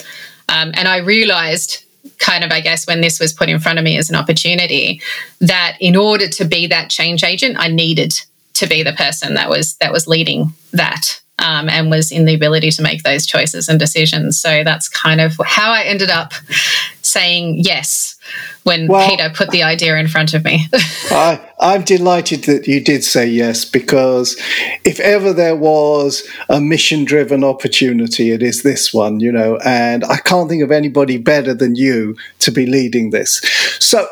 Um, and I realized kind of, I guess, when this was put in front of me as an opportunity, that in order to be that change agent, I needed to be the person that was that was leading that um, and was in the ability to make those choices and decisions. So that's kind of how I ended up saying yes when well, Peter put the idea in front of me. I, I'm delighted that you did say yes because if ever there was a mission driven opportunity, it is this one, you know, and I can't think of anybody better than you to be leading this. So,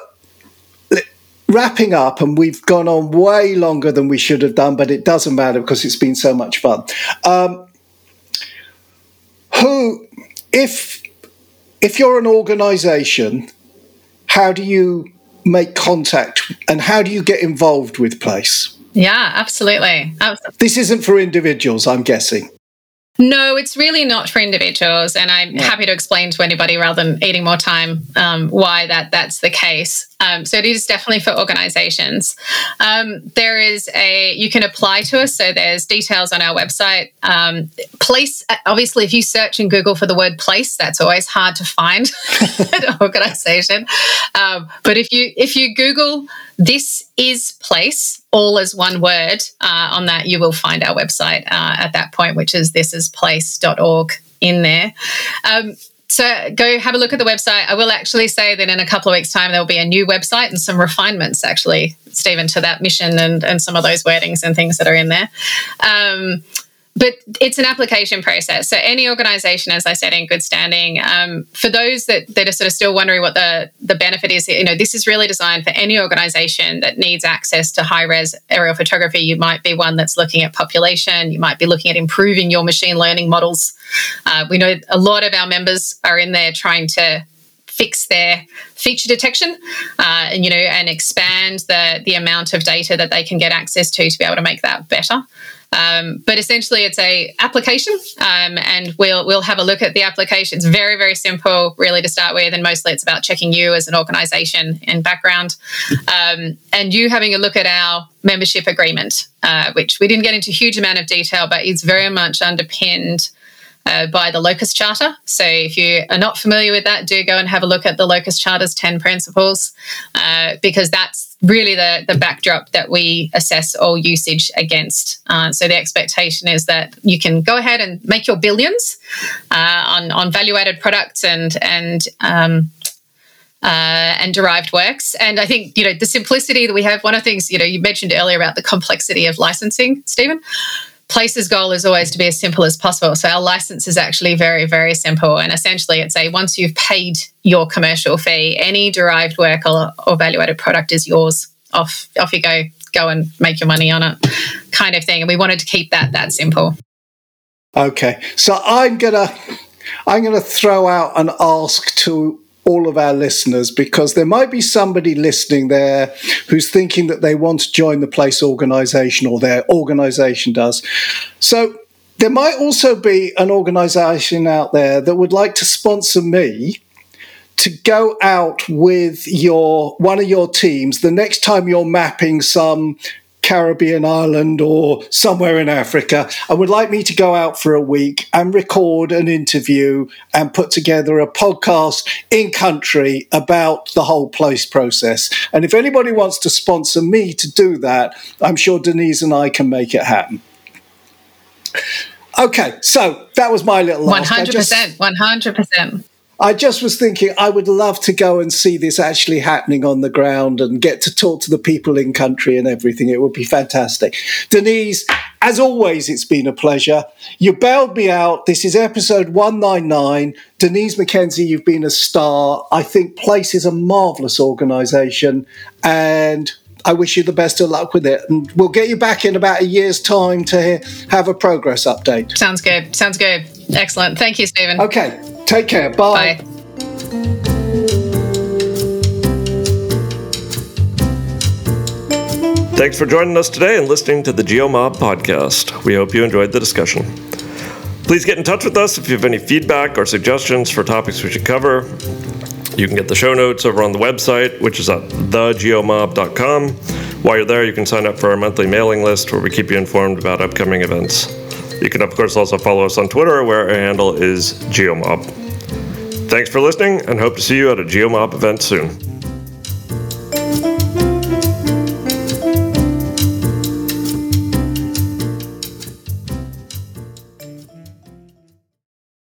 wrapping up, and we've gone on way longer than we should have done, but it doesn't matter because it's been so much fun. Um, who, if if you're an organization, how do you make contact and how do you get involved with Place? Yeah, absolutely. absolutely. This isn't for individuals, I'm guessing. No, it's really not for individuals, and I'm yeah. happy to explain to anybody rather than eating more time um, why that that's the case. Um, so it is definitely for organisations. Um, there is a you can apply to us. So there's details on our website. Um, place obviously, if you search in Google for the word place, that's always hard to find an organisation. Um, but if you if you Google this is place all as one word uh, on that you will find our website uh, at that point which is thisisplace.org in there um, so go have a look at the website. I will actually say that in a couple of weeks time there will be a new website and some refinements actually Steven to that mission and, and some of those wordings and things that are in there. Um, but it's an application process. So any organization, as I said, in good standing, um, for those that, that are sort of still wondering what the, the benefit is, you know, this is really designed for any organization that needs access to high res aerial photography. You might be one that's looking at population. You might be looking at improving your machine learning models. Uh, we know a lot of our members are in there trying to fix their feature detection uh, and you know and expand the the amount of data that they can get access to to be able to make that better um, but essentially, it's a application, um, and we'll we'll have a look at the application. It's very very simple, really to start with, and mostly it's about checking you as an organisation in background, um, and you having a look at our membership agreement, uh, which we didn't get into huge amount of detail, but it's very much underpinned uh, by the Locus Charter. So if you are not familiar with that, do go and have a look at the Locus Charter's 10 principles uh, because that's really the, the backdrop that we assess all usage against. Uh, so the expectation is that you can go ahead and make your billions uh, on, on value added products and, and um, uh, and derived works. And I think, you know, the simplicity that we have, one of the things, you know, you mentioned earlier about the complexity of licensing, Steven. Place's goal is always to be as simple as possible. So our license is actually very, very simple. And essentially, it's a once you've paid your commercial fee, any derived work or, or value added product is yours. Off, off you go. Go and make your money on it, kind of thing. And we wanted to keep that that simple. Okay, so I'm gonna I'm gonna throw out an ask to all of our listeners because there might be somebody listening there who's thinking that they want to join the place organization or their organization does. So there might also be an organization out there that would like to sponsor me to go out with your one of your teams the next time you're mapping some Caribbean island or somewhere in Africa and would like me to go out for a week and record an interview and put together a podcast in country about the whole place process. And if anybody wants to sponsor me to do that, I'm sure Denise and I can make it happen. Okay, so that was my little One hundred percent, one hundred percent. I just was thinking I would love to go and see this actually happening on the ground and get to talk to the people in country and everything. It would be fantastic. Denise, as always, it's been a pleasure. You bailed me out. This is episode 199. Denise McKenzie, you've been a star. I think Place is a marvellous organisation and I wish you the best of luck with it. And we'll get you back in about a year's time to have a progress update. Sounds good. Sounds good. Excellent. Thank you, Steven. Okay. Take care. Bye. Bye. Thanks for joining us today and listening to the GeoMob podcast. We hope you enjoyed the discussion. Please get in touch with us if you have any feedback or suggestions for topics we should cover. You can get the show notes over on the website, which is at thegeomob.com. While you're there, you can sign up for our monthly mailing list where we keep you informed about upcoming events. You can, of course, also follow us on Twitter, where our handle is GeoMob. Thanks for listening, and hope to see you at a GeoMob event soon.